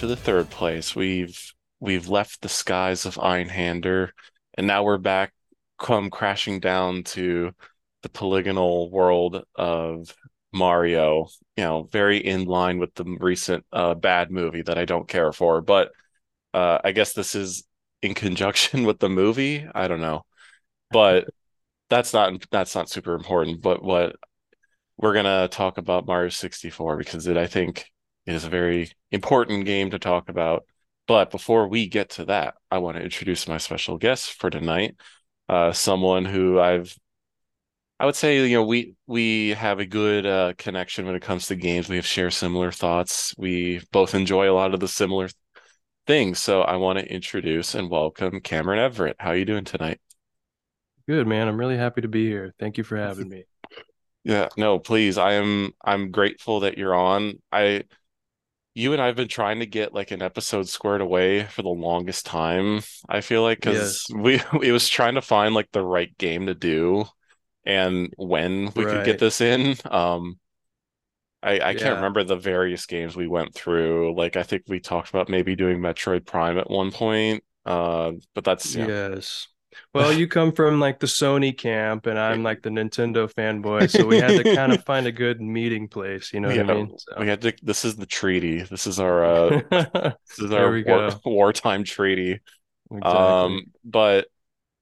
to the third place. We've we've left the skies of Einhander, and now we're back, come crashing down to the polygonal world of Mario. You know, very in line with the recent uh, bad movie that I don't care for. But uh, I guess this is in conjunction with the movie. I don't know, but that's not that's not super important. But what we're gonna talk about Mario 64 because it I think is a very important game to talk about. But before we get to that, I want to introduce my special guest for tonight. Uh, someone who I've I would say, you know, we we have a good uh, connection when it comes to games. We have share similar thoughts. We both enjoy a lot of the similar things. So I want to introduce and welcome Cameron Everett. How are you doing tonight? Good, man. I'm really happy to be here. Thank you for having me. Yeah, no, please. I am I'm grateful that you're on. I you and I've been trying to get like an episode squared away for the longest time. I feel like because Yes. we it was trying to find like the right game to do and when we could get this in. Um, I I can't remember the various games we went through. Like I think we talked about maybe doing Metroid Prime at one point. Uh, but that's yeah. Yes. Well, you come from like the Sony camp, and I'm like the Nintendo fanboy, so we had to kind of find a good meeting place, you know what I Yeah, mean? we had to. This is the treaty. This is our uh, this is our war, wartime treaty. exactly. Um, but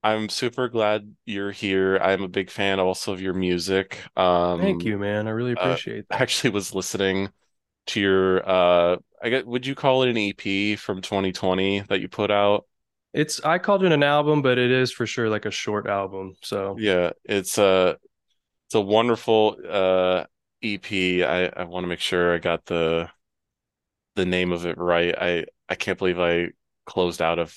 I'm super glad you're here. I'm a big fan also of your music. Um, Thank you, man. I really uh, appreciate I actually was listening to your uh, I get, would you call it an EP from 2020 that you put out? It's I called it an album, but it is for sure like a short album. So Yeah, it's a it's a wonderful uh EP. I I want to make sure I got the the name of it right. I I can't believe I closed out of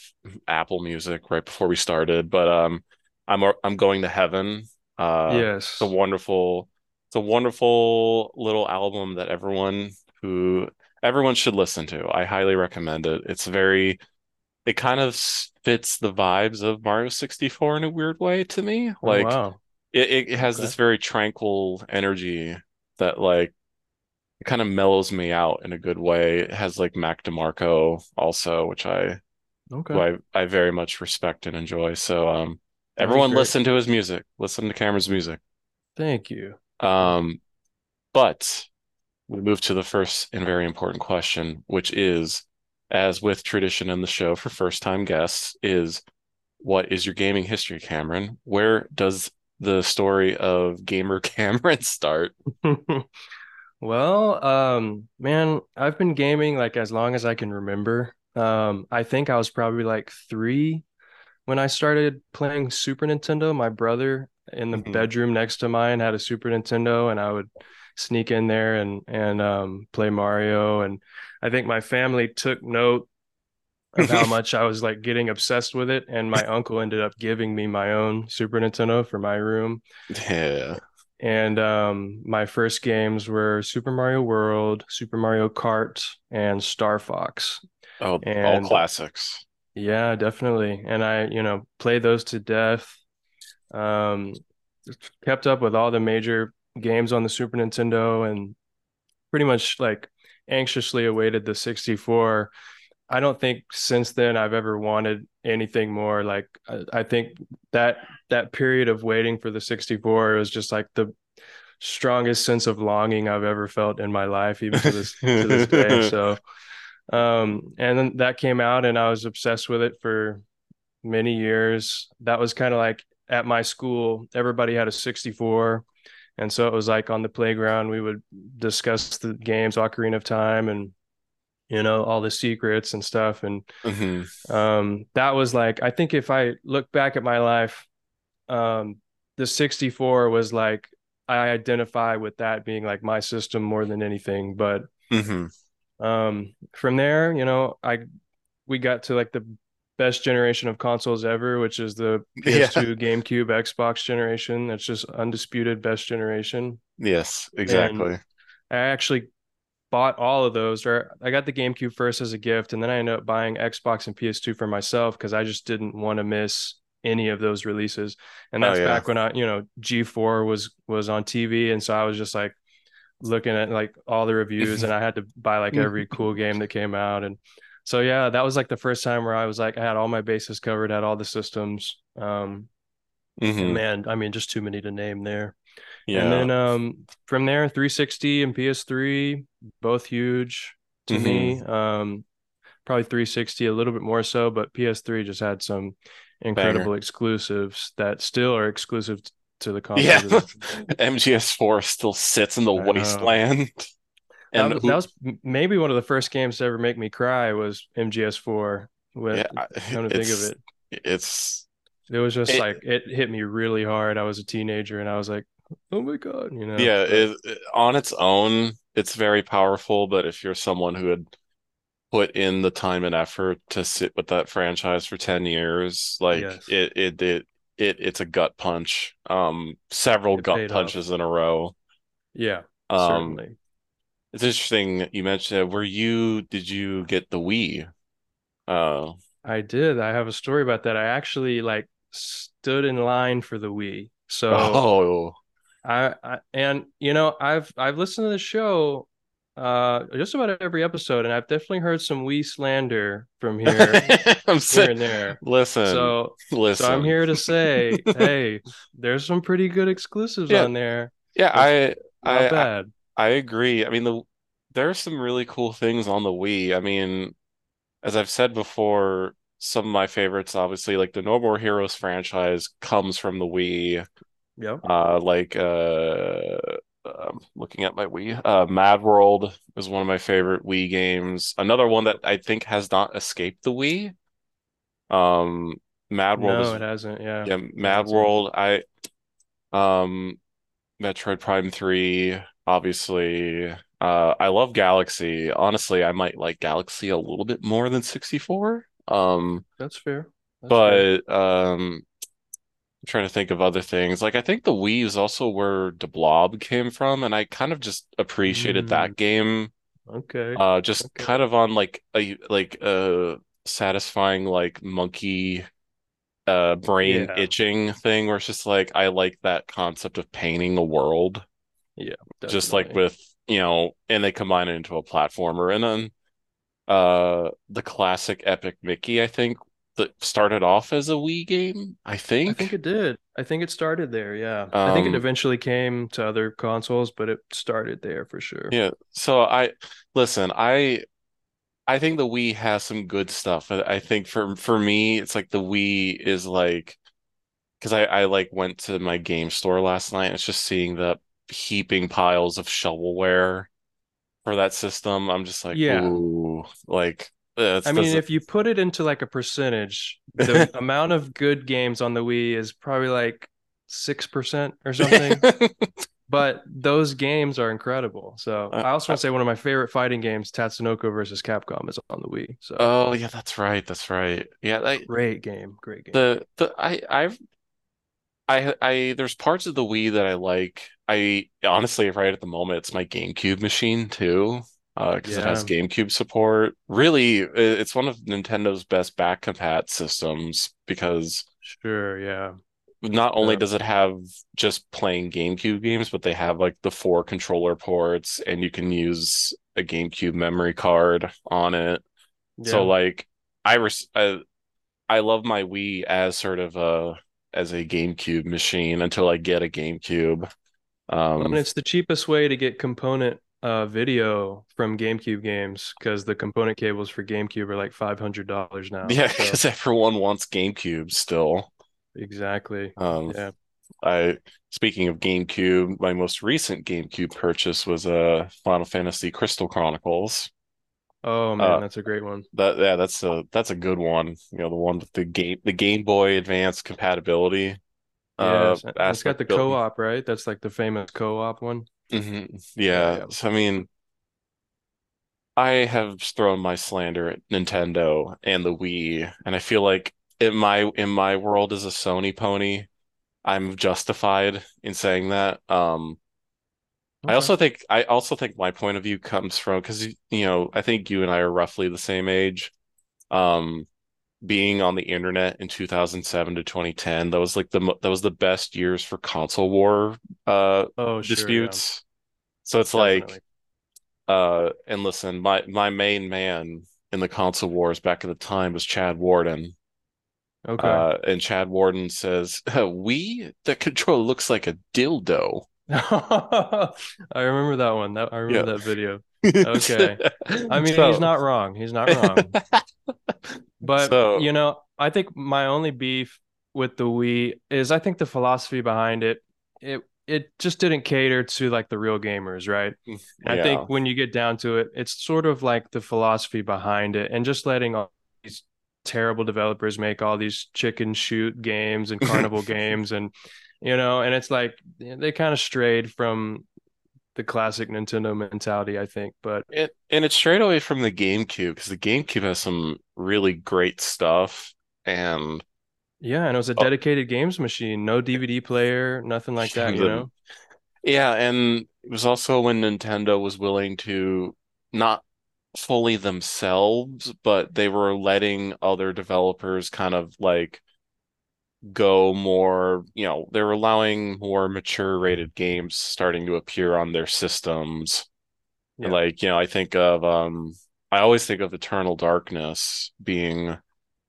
Apple Music right before we started, but um I'm I'm going to heaven. Uh yes. it's a wonderful it's a wonderful little album that everyone who everyone should listen to. I highly recommend it. It's very it kind of fits the vibes of Mario 64 in a weird way to me. Oh Like wow. it, it has Okay. this very tranquil energy that like it kind of mellows me out in a good way. It has like Mac DeMarco also, which I Okay. who I, I very much respect and enjoy. So um everyone listen to his music. Listen to Cameron's music. Thank you. Um but we move to the first and very important question, which is, as with tradition in the show for first time guests, is what is your gaming history, Cameron? Where does the story of gamer Cameron start? Well, um, man, I've been gaming like as long as I can remember. Um, I think I was probably like three when I started playing Super Nintendo. My brother in the Mhm. bedroom next to mine had a Super Nintendo, and I would sneak in there and and um, play Mario. And I think my family took note of how much I was like getting obsessed with it, and my uncle ended up giving me my own Super Nintendo for my room. Yeah. And um, my first games were Super Mario World, Super Mario Kart, and Star Fox. Oh, all And classics. yeah, definitely. And I, you know, played those to death. Um, kept up with all the major games on the Super Nintendo and pretty much like anxiously awaited the 64. I don't think since then I've ever wanted anything more. Like I, I think that that period of waiting for the 64 was just like the strongest sense of longing I've ever felt in my life, even to this to this day. So um and then that came out and I was obsessed with it for many years. That was kind of like at my school, everybody had a 64. And so it was like on the playground, we would discuss the games, Ocarina of Time, and you know, all the secrets and stuff. And Mhm. um, that was like, I think if I look back at my life, um, the 64 was like, I identify with that being like my system more than anything. But Mhm. um, from there, you know, I we got to like the best generation of consoles ever, which is the PS2, GameCube, Xbox generation. That's just undisputed best generation. Yes, exactly. I actually bought all of those, or I got the GameCube first as a gift, and then I ended up buying Xbox and PS2 for myself because I just didn't want to miss any of those releases. And Oh, that's yeah. back when I, you know, G4 was was on TV, and so I was just like, looking at like all the reviews and I had to buy like every cool game that came out and so yeah, that was like the first time where I was like I had all my bases covered, had all the systems. Um and hmm man, I mean just too many to name there. Yeah. And then um from there 360 and PS3 both huge to hmm me. Um probably 360 a little bit more so, but PS3 just had some Banger. incredible exclusives that still are exclusive to the console day. MGS4 still sits in the I wasteland. And That that who was maybe one of the first games to ever make me cry was MGS4. When yeah, come to think of it, it's it was just it like it hit me really hard. I was a teenager and I was like, "Oh my God," you know. yeah, it, it- on its own, it's very powerful, but if you're someone who had put in the time and effort to sit with that franchise for 10 years, like yes, it it it, it it's a gut punch. Um several gut paid off. punches in a row. Yeah, Um certainly. It's interesting you mentioned that were you did you get the Wii? Uh I did. I have a story about that. I actually like stood in line for the Wii. So oh I, I and you know I've I've listened to the show uh just about every episode and I've definitely heard some Wii slander from here I'm here saying and there. listen, So listen. so I'm here to say, hey, there's some pretty good exclusives Yeah, on there. yeah, That's I not I bad. I agree. I mean, the there are some really cool things on the Wii. I mean, as I've said before, some of my favorites, obviously, like the No More Heroes franchise comes from the Wii. Yep. Uh, like uh, um, looking at my Wii, uh, Mad World is one of my favorite Wii games. Another one that I think has not escaped the Wii. Um, Mad World No, is it hasn't. Yeah, yeah, Mad. World. I um. Metroid Prime 3, obviously. Uh, I love Galaxy. Honestly, I might like Galaxy a little bit more than 64. Um, That's fair. That's fair. but um, I'm trying to think of other things. Like I think the Wii is also where the Blob came from, and I kind of just appreciated Mm, that game. okay. Uh, just Okay. kind of on like a like a satisfying like monkey uh brain Yeah. itching thing where it's just like I like that concept of painting a world Yeah, just like with you know, and they combine it into a platformer. And then uh the classic Epic Mickey, I think, that started off as a Wii game, I think. I think it did. I think it started there. Yeah. I think it Um eventually came to other consoles, but it started there for sure. yeah, so I listen, I I think the Wii has some good stuff. I, I think for for me, it's like the Wii is like because I, I like went to my game store last night. And it's just seeing the heaping piles of shovelware for that system. I'm just like, Yeah. ooh, like that's I mean, if you put it into like a percentage, the amount of good games on the Wii is probably like 6% or something. But those games are incredible. So Uh, I also uh, want to say one of my favorite fighting games, Tatsunoko versus Capcom, is on the Wii. So oh yeah, that's right, that's right. Yeah, I, great game, great game. the the I I've I I there's parts of the Wii that I like. I honestly, right at the moment, it's my GameCube machine too, uh, because it has GameCube support. Really, it's one of Nintendo's best back compat systems because sure. Yeah. not only Uh, does it have just playing GameCube games, but they have like the four controller ports, and you can use a GameCube memory card on it. So like, I res I, I love my Wii as sort of a as a GameCube machine until I get a GameCube. Um, and it's the cheapest way to get component uh video from GameCube games because the component cables for GameCube are like $500 now. yeah, So because everyone wants GameCube still. exactly. Um, Yeah. I speaking of GameCube, my most recent GameCube purchase was uh Final Fantasy Crystal Chronicles. Oh man, Uh, that's a great one. that yeah, that's a that's a good one. You know, the one with the game the Game Boy Advance compatibility uh Yes, it's got the built. co-op, right? That's like the famous co-op one. Mhm. Yeah, Yeah, yeah. so I mean, I have thrown my slander at Nintendo and the Wii, and I feel like in my in my world as a Sony pony, I'm justified in saying that. Um, I also think I also think my point of view comes from because you know I think you and I are roughly the same age. Um, being on the internet in 2007 to 2010, that was like the that was the best years for console war uh Oh, sure, yeah. disputes. So it's definitely. like uh and listen, my my main man in the console wars back at the time was Chad Warden. Okay. Uh and Chad Warden says, "We the control looks like a dildo." I remember that one. That I Yeah. remember that video. Okay. I mean, So he's not wrong. He's not wrong. But, so you know, I think my only beef with the Wii is I think the philosophy behind it, it it just didn't cater to like the real gamers, right? Mm, I think when you get down to it, it's sort of like the philosophy behind it and just letting all these terrible developers make all these chicken shoot games and carnival games and you know, and it's like they kind of strayed from the classic Nintendo mentality, I think. But It, and it's straight away from the GameCube because the GameCube has some really great stuff and yeah, and it was a oh, dedicated games machine, no DVD player, nothing like that, you know? Yeah, and it was also when Nintendo was willing to not fully themselves, but they were letting other developers kind of like go more, you know, they're allowing more mature rated games starting to appear on their systems. Yeah, like, you know, I think of um I always think of Eternal Darkness being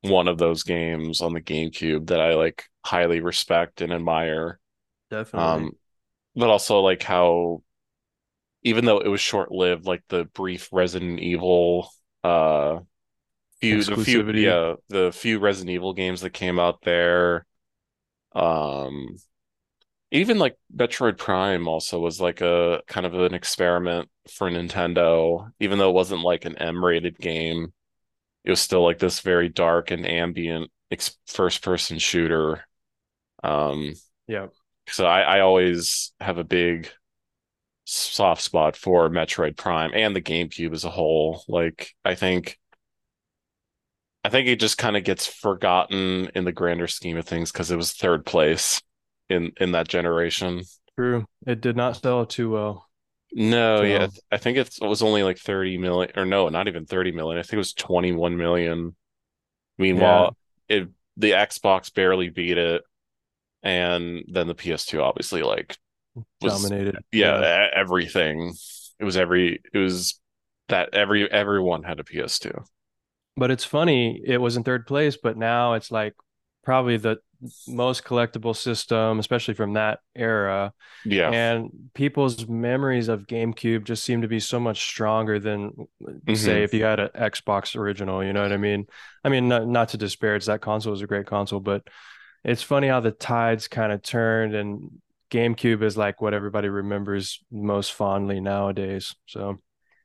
one of those games on the GameCube that I like highly respect and admire. definitely. Um, but also like how even though it was short-lived, like the brief Resident Evil uh few the few yeah, the few Resident Evil games that came out there. Um even like Metroid Prime also was like a kind of an experiment for Nintendo, even though it wasn't like an M-rated game. It was still like this very dark and ambient ex first-person shooter. Um, Yeah. so I, I always have a big soft spot for Metroid Prime and the GameCube as a whole. Like I think I think it just kind of gets forgotten in the grander scheme of things because it was third place in in that generation. True. It did not sell too well. No, yeah, I think it's, it was only like 30 million, or no, not even 30 million. I think it was 21 million. yeah, Meanwhile, it the Xbox barely beat it, and then the PS2 obviously like was dominated. yeah, Yeah. everything. It was every it was that every everyone had a PS2. But it's funny, it was in third place, but now it's like probably the most collectible system, especially from that era. Yeah. And people's memories of GameCube just seem to be so much stronger than, say, hmm if you had an Xbox original, you know what I mean? I mean, not, not to disparage that console was a great console, but it's funny how the tides kind of turned and GameCube is like what everybody remembers most fondly nowadays. So,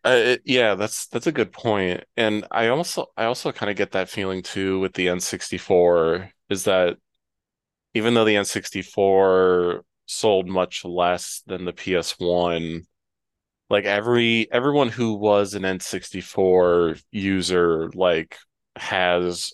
Uh, it- yeah, that's that's a good point. And I also I also kind of get that feeling too with the N64 is that even though the N64 sold much less than the PS1, like every everyone who was an N64 user like has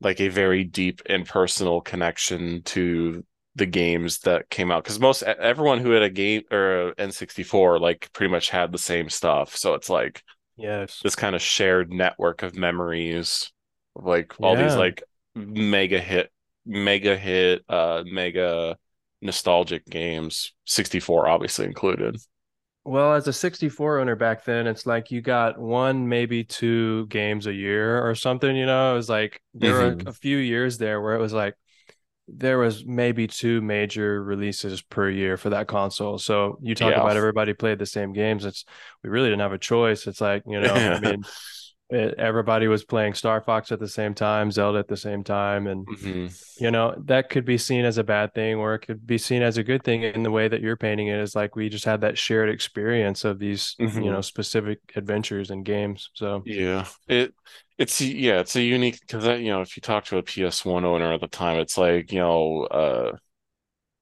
like a very deep and personal connection to the games that came out because most everyone who had a game or a N64 like pretty much had the same stuff. So it's like yes. this kind of shared network of memories of like all these like mega hit, mega hit, uh, mega nostalgic games, 64 obviously included. Well, as a 64 owner back then, it's like you got one, maybe two games a year or something, you know? It was like there were hmm a few years there where it was like there was maybe two major releases per year for that console. So you talk Yeah. about everybody played the same games. It's we really didn't have a choice. It's like, you know, I mean, it, everybody was playing Star Fox at the same time, Zelda at the same time, and hmm you know, that could be seen as a bad thing or it could be seen as a good thing in the way that you're painting it is like we just had that shared experience of these, you hmm know, specific adventures and games. So, Yeah. It it's yeah, it's a unique because that, you know, if you talk to a PS1 owner at the time, it's like, you know, uh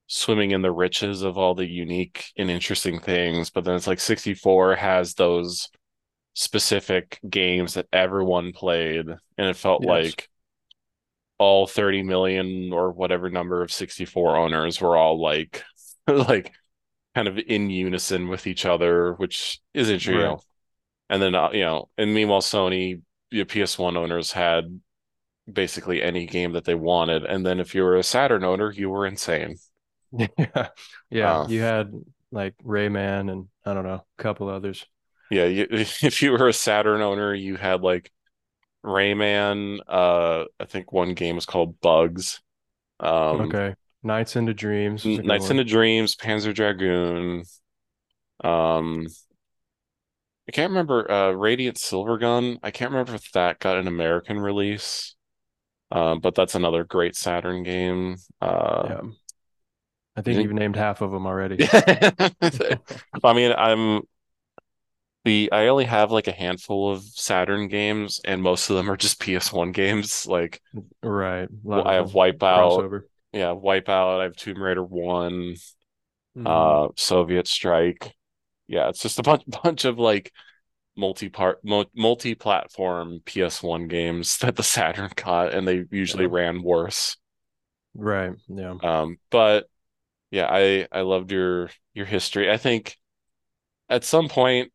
swimming in the riches of all the unique and interesting things, but then it's like 64 has those specific games that everyone played, and it felt yes. like all 30 million or whatever number of 64 owners were all like like kind of in unison with each other, which is interesting, you Right. And then uh, you know, and meanwhile Sony, the PS1 owners had basically any game that they wanted, and then if you were a Saturn owner, you were insane. Yeah. Yeah. Uh, You had like Rayman and I don't know, a couple others. Yeah, you, if you were a Saturn owner, you had like Rayman. Uh, I think one game was called Bugs. Um, Okay. Nights into Dreams Nights into Dreams, Panzer Dragoon. Um, I can't remember. Uh, Radiant Silvergun. I can't remember if that got an American release. Um, but that's another great Saturn game. Uh, Yeah. I think you've named half of them already. I mean, I'm the I only have like a handful of Saturn games, and most of them are just PS1 games. Like Right. A well, lot I have Wipeout, crossover. yeah, Wipeout. I have Tomb Raider 1, hmm uh, Soviet Strike. Yeah, it's just a bunch bunch of like multi-part multi-platform PS1 games that the Saturn got, and they usually Yeah. ran worse. Right. Yeah. Um, but yeah, I I loved your your history. I think at some point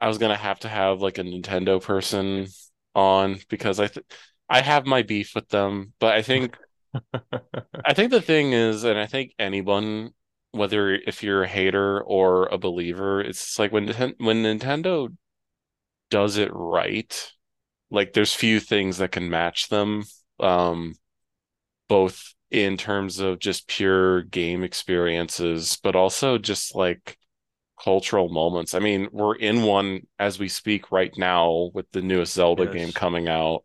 I was gonna have to have like a Nintendo person on because I th I have my beef with them, but I think I think the thing is, and I think anyone, whether if you're a hater or a believer, it's like when when Nintendo does it right, like there's few things that can match them, um, both in terms of just pure game experiences, but also just like cultural moments. I mean, we're in one as we speak right now with the newest Zelda game coming out.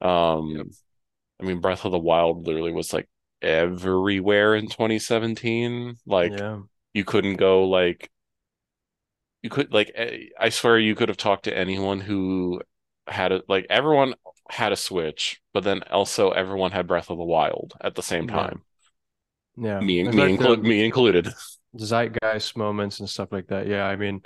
Yep. Um, I mean, Breath of the Wild literally was like everywhere in 2017. Like Yeah. you couldn't go like you could like eh, I swear you could have talked to anyone who had it like everyone had a Switch, but then also everyone had Breath of the Wild at the same time. Yeah. Me It's me like include the me included. zeitgeist moments and stuff like that. Yeah. I mean,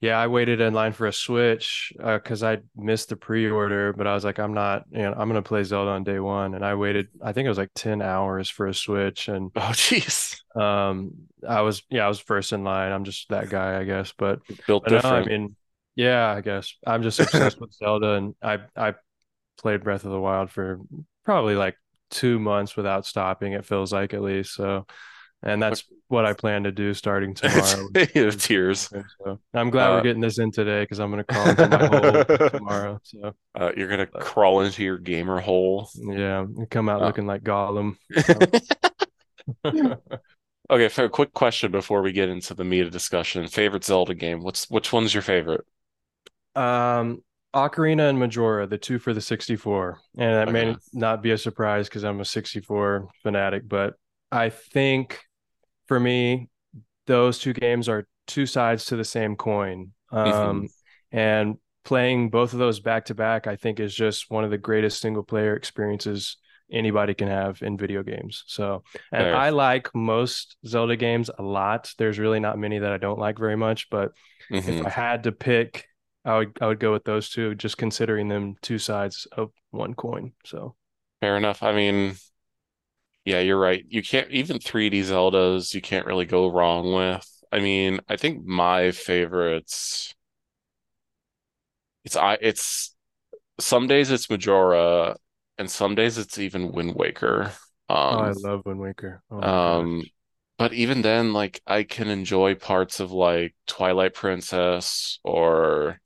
yeah, I waited in line for a Switch uh, because I missed the pre-order, but I was like, I'm not, you know, I'm gonna play Zelda on day one. And I waited, I think it was like 10 hours for a Switch. And Oh jeez. um I was yeah, I was first in line. I'm just that guy, I guess. But Built but no, I mean, yeah, I guess. I'm just obsessed with Zelda and I I played Breath of the Wild for probably like two months without stopping, it feels like at least. So and that's what I plan to do starting tomorrow. Tears. So I'm glad we're Uh, getting this in today because I'm gonna crawl into my hole tomorrow. So uh, you're gonna but crawl into your gamer hole. yeah, come out Uh, looking like Gollum. So Okay, for a quick question before we get into the meat of discussion. Favorite Zelda game? What's which one's your favorite? Um, Ocarina and Majora, the two for the 64. And that Okay. may not be a surprise because I'm a 64 fanatic, but I think for me, those two games are two sides to the same coin. hmm Um, and playing both of those back to back, I think is just one of the greatest single player experiences anybody can have in video games. So, and Fair. I like most Zelda games a lot. There's really not many that I don't like very much, but if hmm I had to pick, I would I would go with those two, just considering them two sides of one coin. So Fair enough. I mean, yeah, you're right. You can't even 3D Zeldas, you can't really go wrong with. I mean, I think my favorites, it's I it's some days it's Majora and some days it's even Wind Waker. oh, I Um, love Wind Waker. Oh um, gosh. but even then, like I can enjoy parts of like Twilight Princess or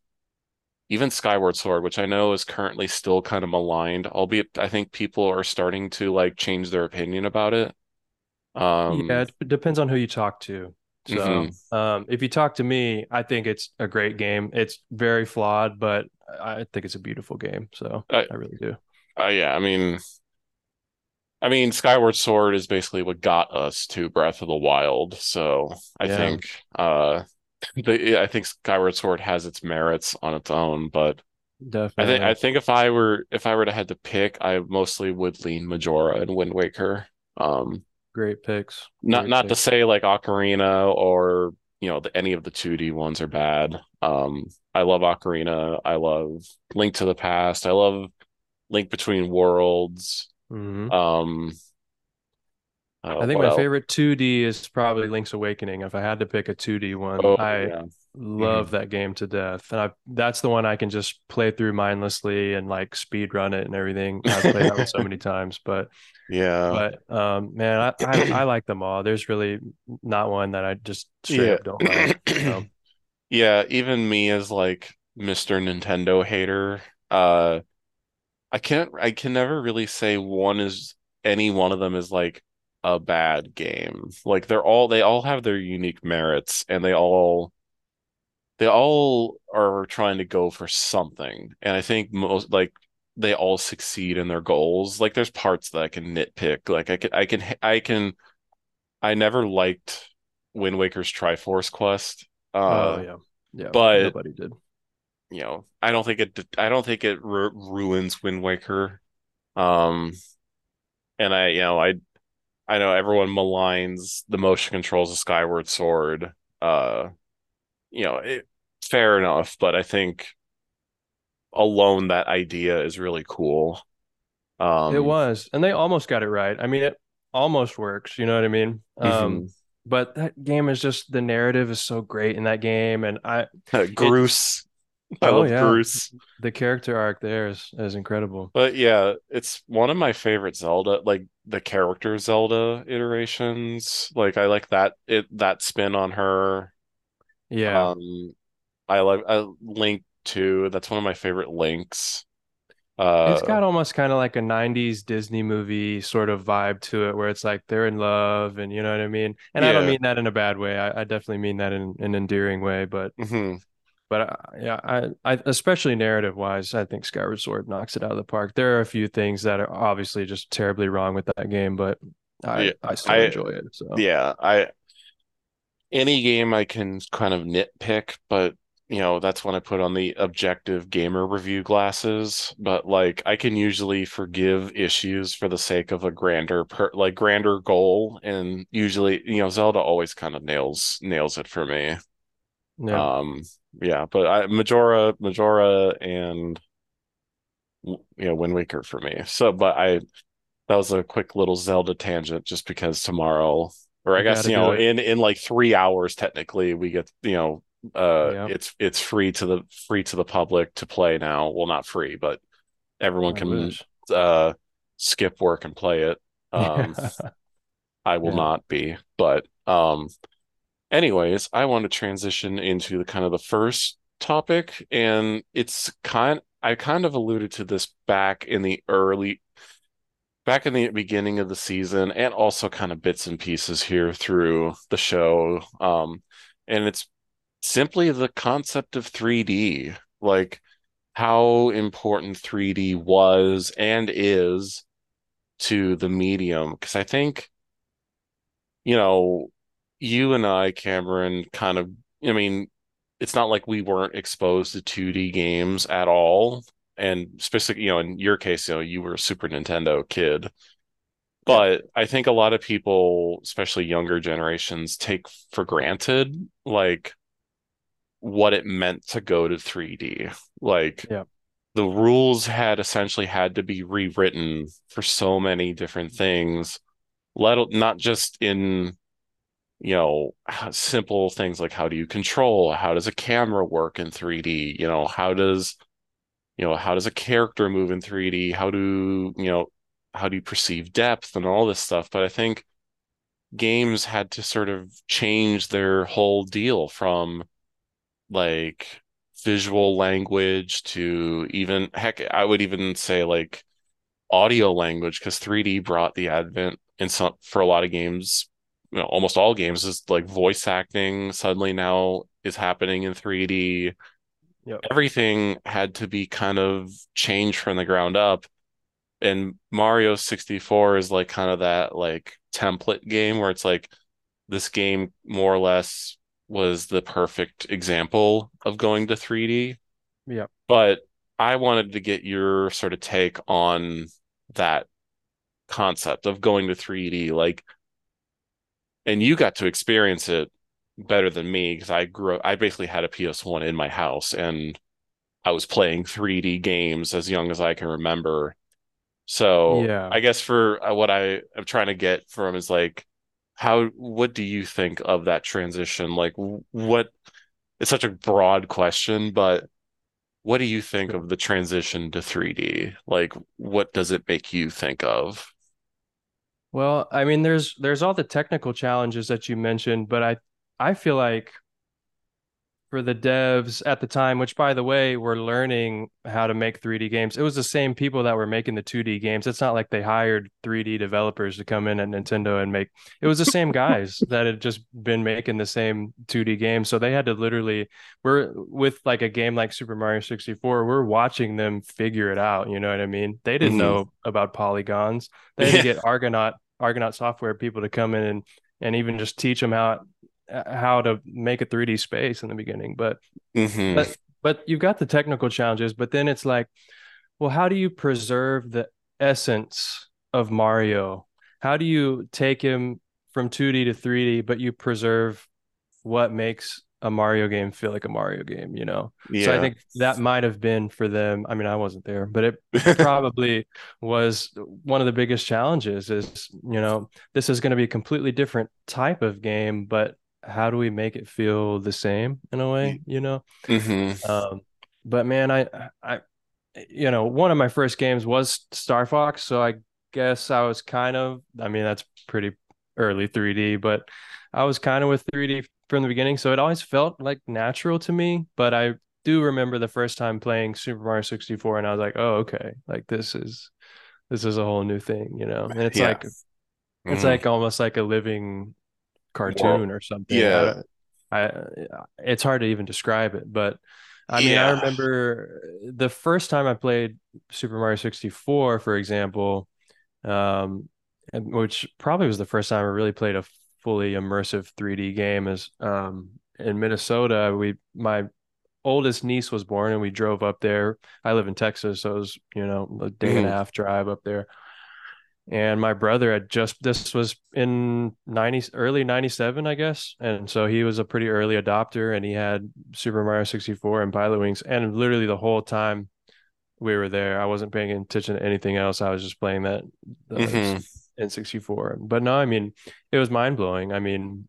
even Skyward Sword, which I know is currently still kind of maligned, albeit I think people are starting to like change their opinion about it. Yeah, Um, it depends on who you talk to. So, mhm. um, if you talk to me, I think it's a great game. It's very flawed, but I think it's a beautiful game. So Uh, I really do. uh, yeah, I mean, I mean, Skyward Sword is basically what got us to Breath of the Wild. So I Yeah, think, uh, the, I think Skyward Sword has its merits on its own, but I think I think if I were if I were to had to pick, I mostly would lean Majora and Wind Waker. Um, Great picks. not Great not to picks. say like Ocarina or you know the, any of the 2D ones are bad. Um, I love Ocarina. I love Link to the Past. I love Link Between Worlds. hmm Um, Uh, I think my else? favorite 2D is probably Link's Awakening. If I had to pick a 2D one, Oh I yeah. love Mhm. that game to death. And I that's the one I can just play through mindlessly and like speed run it and everything. I've played that one so many times, but Yeah. but um man, I, I I like them all. There's really not one that I just straight Yeah. up don't like. So Yeah, even me as like Mr. Nintendo hater, uh I can't I can never really say one is any one of them is like a bad game. Like they're all they all have their unique merits and they all they all are trying to go for something. And I think most like they all succeed in their goals. Like there's parts that I can nitpick. Like I can I can I can I never liked Wind Waker's Triforce Quest. oh Uh yeah. Yeah, but nobody did. you know, I don't think it I don't think it ru ruins Wind Waker. Um and I you know, I I know everyone maligns the motion controls of Skyward Sword. Uh you know, it, fair enough, but I think alone that idea is really cool. It Um, was, and they almost got it right. I mean, it almost works, you know what I mean? Um, mhm. but that game is just the narrative is so great in that game, and I it Groose. I oh love yeah, Groose. the character arc there is is incredible. But yeah, it's one of my favorite Zelda, like the character Zelda iterations. Like I like that it that spin on her. Yeah, Um, I like I Link too. That's one of my favorite Links. Uh, it's got almost kind of like a 90s Disney movie sort of vibe to it, where it's like they're in love, and you know what I mean. And I don't mean that in a bad way. I, I definitely mean that in an endearing way. But hmm but I, yeah, I, I especially narrative wise, I think Skyward Sword knocks it out of the park. There are a few things that are obviously just terribly wrong with that game, but I Yeah. I still I enjoy it. So yeah, I any game I can kind of nitpick, but you know, that's when I put on the objective gamer review glasses. But like I can usually forgive issues for the sake of a grander per like grander goal. And usually, you know, Zelda always kind of nails nails it for me. yeah, Um, yeah, but I Majora, Majora and you know, Wind Waker for me. So, but I that was a quick little Zelda tangent just because tomorrow, or I you guess, you know, in in like three hours technically we get, you know, uh Yeah, it's it's free to the free to the public to play now. Well, not free, but everyone I can wish. uh skip work and play it. Um Yeah, I will yeah, not be, but um anyways, I want to transition into the kind of the first topic and it's kind I kind of alluded to this back in the early back in the beginning of the season and also kind of bits and pieces here through the show. Um, and it's simply the concept of 3D, like how important 3D was and is to the medium. Because I think, you know, you and I, Cameron, kind of, I mean, it's not like we weren't exposed to 2D games at all. And specifically, you know, in your case, you know, you were a Super Nintendo kid. But I think a lot of people, especially younger generations, take for granted like what it meant to go to 3D. Like yeah, the rules had essentially had to be rewritten for so many different things, let not just in, you know, simple things like how do you control, how does a camera work in 3D, you know, how does you know, how does a character move in 3D? How do, you know, how do you perceive depth and all this stuff? But I think games had to sort of change their whole deal from like visual language to even, heck, I would even say like audio language because 3D brought the advent in some for a lot of games, you know, almost all games is like voice acting suddenly now is happening in 3D yep, everything had to be kind of changed from the ground up. And Mario 64 is like kind of that like template game where it's like this game more or less was the perfect example of going to 3D. yeah. But I wanted to get your sort of take on that concept of going to 3D. Like, and you got to experience it better than me because I grew I basically had a PS1 in my house and I was playing 3D games as young as I can remember. So Yeah. I guess for uh, what I am trying to get from is like, how, what do you think of that transition? Like, what, it's such a broad question, but what do you think of the transition to 3D? Like, what does it make you think of? Well, I mean, there's there's all the technical challenges that you mentioned, but I I feel like for the devs at the time, which by the way, were learning how to make 3D games. It was the same people that were making the 2D games. It's not like they hired 3D developers to come in at Nintendo and make it was the same guys that had just been making the same 2D games. So they had to literally we're with like a game like Super Mario 64, we're watching them figure it out. You know what I mean? They didn't Mhm. know about polygons. They had to get Argonaut Argonaut software people to come in and and even just teach them how how to make a 3D space in the beginning. But hmm but but you've got the technical challenges, but then it's like, well, how do you preserve the essence of Mario? How do you take him from 2D to 3D, but you preserve what makes a Mario game feel like a Mario game, you know? So I think that might have been for them. I mean, I wasn't there, but it probably was one of the biggest challenges is, you know, this is going to be a completely different type of game, but how do we make it feel the same in a way, you know? hmm Um, but man, I, I, you know, one of my first games was Star Fox, so I guess I was kind of, I mean, that's pretty early 3D, but I was kind of with 3D from the beginning, so it always felt like natural to me. But I do remember the first time playing Super Mario 64, and I was like, oh, okay, like this is this is a whole new thing, you know? And it's Yeah. like it's Mhm. like almost like a living cartoon or something. Yeah. don't- I, it's hard to even describe it, but I mean, I remember the first time I played Super Mario 64, for example, um, which probably was the first time I really played a fully immersive 3D game is um in Minnesota. We my oldest niece was born and we drove up there. I live in Texas, so it was, you know, a day and a Mhm. half drive up there. And my brother had just this was in 90 early 97, I guess. And so he was a pretty early adopter and he had Super Mario 64 and Pilotwings. And literally the whole time we were there, I wasn't paying attention to anything else. I was just playing that uh, Mhm. N64. But no, I mean, it was mind blowing. I mean,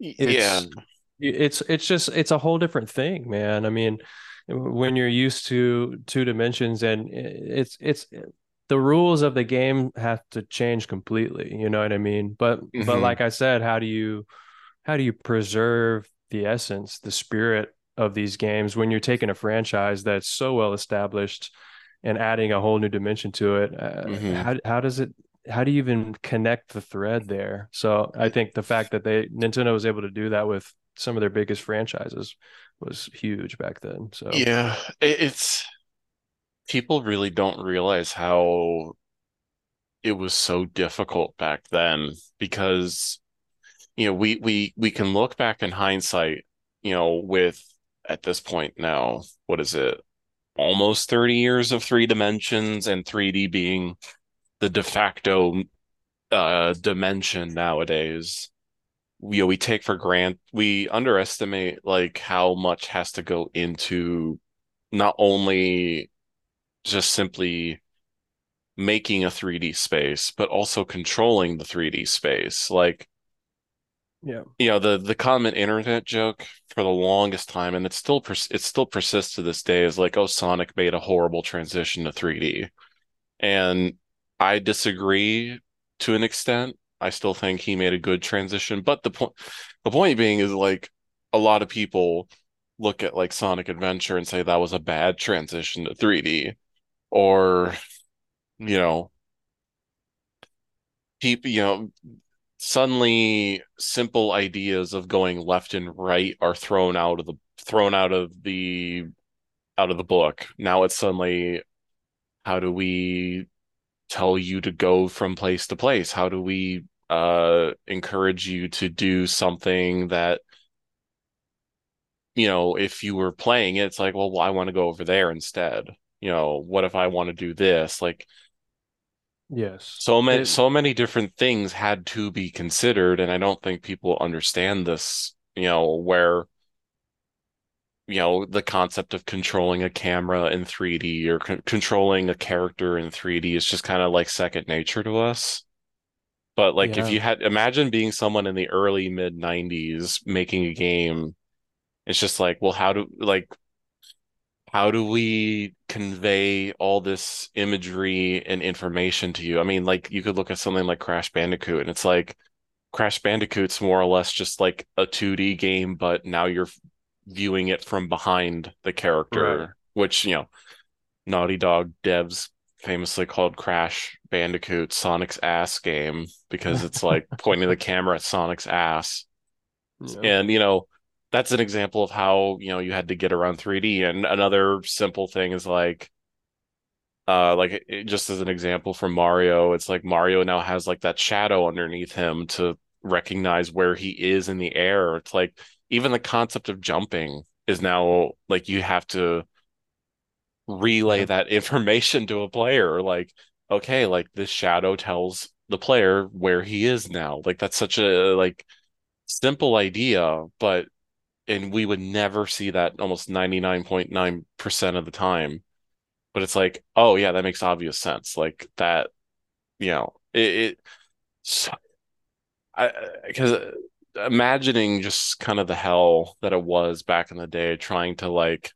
Yeah. it's it's it's just it's a whole different thing, man. I mean, when you're used to two dimensions and it's it's the rules of the game have to change completely, you know what I mean? But but Mhm. like I said, how do you how do you preserve the essence, the spirit of these games when you're taking a franchise that's so well established and adding a whole new dimension to it? Uh, Mhm. how how does it how do you even connect the thread there? So I think the fact that they Nintendo was able to do that with some of their biggest franchises was huge back then. So Yeah. It's people really don't realize how it was so difficult back then because you know we we we can look back in hindsight, you know, with at this point now, what is it? Almost 30 years of three dimensions and 3D being the de facto uh dimension nowadays. You know, we take for grant we underestimate like how much has to go into not only just simply making a 3D space, but also controlling the 3D space. Like, yeah, you know, the the common internet joke for the longest time, and it's still pers it still persists to this day, is like, oh, Sonic made a horrible transition to 3D. And I disagree to an extent. I still think he made a good transition, but the point the point being is like a lot of people look at like Sonic Adventure and say that was a bad transition to 3D or you know people you know suddenly simple ideas of going left and right are thrown out of the thrown out of the out of the book. Now it's suddenly how do we tell you to go from place to place? How do we uh encourage you to do something that you know if you were playing it it's like well I want to go over there instead you know what if I want to do this like yes. so many It- so many different things had to be considered and I don't think people understand this you know where you know, the concept of controlling a camera in 3D or con controlling a character in 3D is just kind of like second nature to us. But like if you had imagine being someone in the early mid 90s making a game, it's just like, well, how do like how do we convey all this imagery and information to you? I mean, like you could look at something like Crash Bandicoot and it's like Crash Bandicoot's more or less just like a 2D game, but now you're viewing it from behind the character, Right. which, you know, Naughty Dog devs famously called Crash Bandicoot Sonic's ass game because it's like pointing the camera at Sonic's ass. Yeah. And, you know, that's an example of how, you know, you had to get around 3D. And another simple thing is like, uh, like it, just as an example from Mario, it's like Mario now has like that shadow underneath him to recognize where he is in the air. It's like even the concept of jumping is now like you have to relay that information to a player. Like, okay, like this shadow tells the player where he is now. Like that's such a like simple idea, but and we would never see that almost 99.9% of the time. But it's like, oh yeah, that makes obvious sense. Like that, you know, it, it so, I because imagining just kind of the hell that it was back in the day trying to like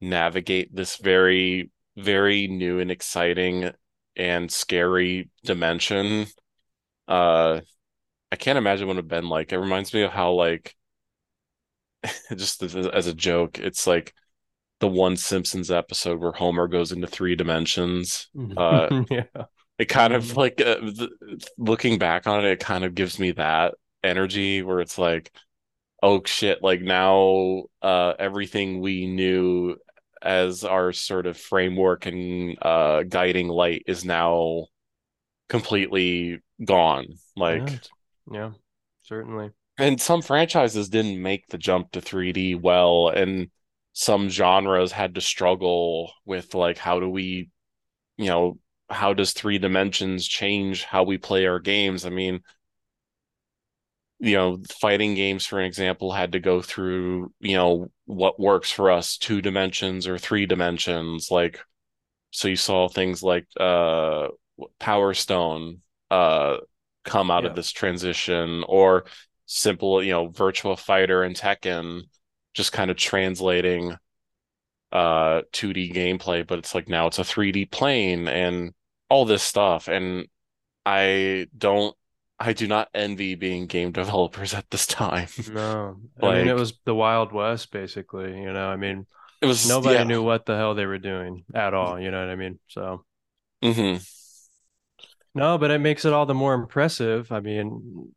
navigate this very, very new and exciting and scary dimension. Uh, I can't imagine what it would have been like. It reminds me of how like just as, as a joke, it's like the one Simpsons episode where Homer goes into three dimensions. Uh, yeah. it kind of like uh, th looking back on it, it kind of gives me that energy where it's like, oh shit, like now uh everything we knew as our sort of framework and uh guiding light is now completely gone. Like it's- Yeah. Certainly. And some franchises didn't make the jump to 3D well, and some genres had to struggle with like how do we, you know, how does three dimensions change how we play our games? I mean, you know, fighting games, for an example, had to go through, you know, what works for us, two dimensions or three dimensions. Like, so you saw things like uh Power Stone uh come out of this transition, or simple, you know, Virtua Fighter and Tekken just kind of translating uh 2D gameplay, but it's like now it's a 3D plane and all this stuff. And I don't I do not envy being game developers at this time. No. I mean, it was the Wild West, basically. You know, I mean, it was nobody yeah. knew what the hell they were doing at all. You know what I mean? So, mm-hmm. no, but it makes it all the more impressive. I mean,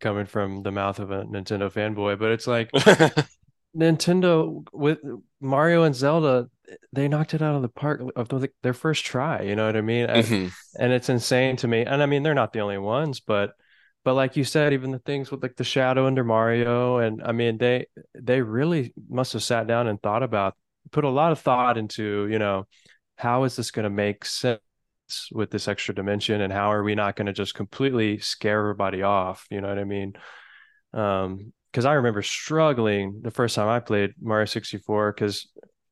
coming from the mouth of a Nintendo fanboy, but it's like Nintendo with Mario and Zelda, they knocked it out of the park of the, their first try. You know what I mean? And, hmm and it's insane to me. And I mean, they're not the only ones, but but like you said, even the things with like the shadow under Mario, and I mean, they they really must have sat down and thought about, put a lot of thought into, you know, how is this going to make sense with this extra dimension, and how are we not going to just completely scare everybody off? You know what I mean? Um, because I remember struggling the first time I played Mario 64 because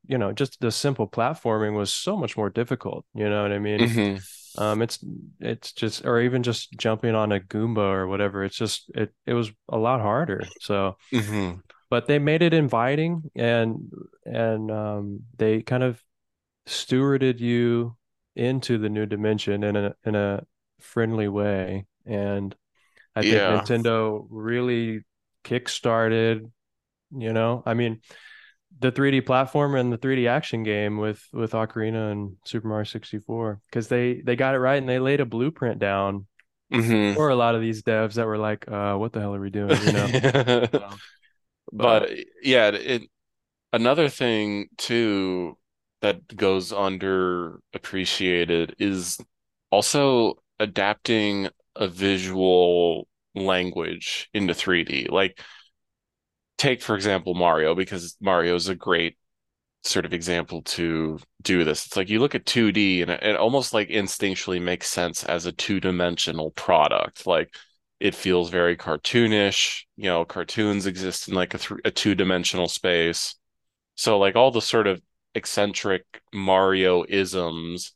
you know just the simple platforming was so much more difficult. You know what I mean? hmm Um, it's it's just or even just jumping on a Goomba or whatever. It's just it it was a lot harder. So, hmm but they made it inviting and and um they kind of stewarded you into the new dimension in a in a friendly way. And I think Yeah. Nintendo really kickstarted, you know, I mean, the 3D platform and the 3D action game with with Ocarina and Super Mario 64 because they they got it right and they laid a blueprint down hmm for a lot of these devs that were like, uh, what the hell are we doing, you know? So, But yeah, it another thing too that goes underappreciated is also adapting a visual language into 3D. Like take for example Mario because Mario is a great sort of example to do this. It's like you look at 2D and it, almost like instinctually makes sense as a two-dimensional product. Like it feels very cartoonish. You know, cartoons exist in like a, th a two-dimensional space. So like all the sort of eccentric Mario isms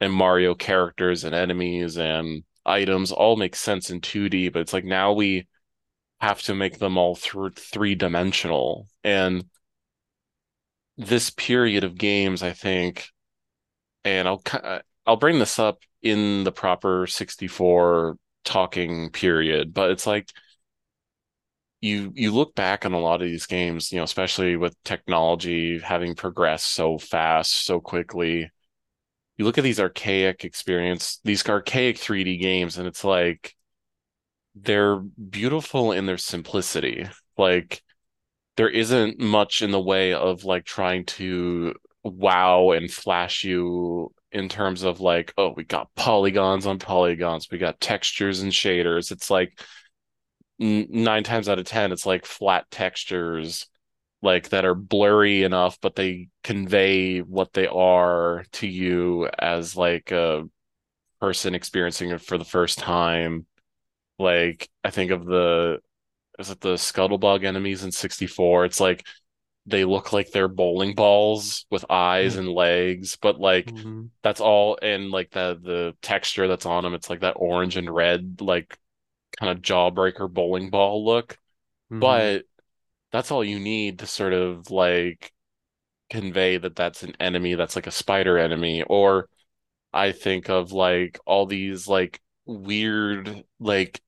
and Mario characters and enemies and items all make sense in 2D, but it's like now we have to make them all through three dimensional. And this period of games, I think, and I'll uh, I'll bring this up in the proper 64 talking period, but it's like you you look back on a lot of these games, you know, especially with technology having progressed so fast, so quickly. You look at these archaic experience, these archaic 3D games, and it's like they're beautiful in their simplicity. Like there isn't much in the way of like trying to wow and flash you in terms of like, oh, we got polygons on polygons, we got textures and shaders. It's like nine times out of ten, it's like flat textures, like that are blurry enough, but they convey what they are to you as like a person experiencing it for the first time. Like I think of the is it the scuttlebug enemies in 64? It's like they look like they're bowling balls with eyes and legs, but like mm-hmm. that's all and like the the texture that's on them, it's like that orange and red, like kind of jawbreaker bowling ball look. Mm-hmm. But that's all you need to sort of like convey that that's an enemy that's like a spider enemy or I think of like all these like weird like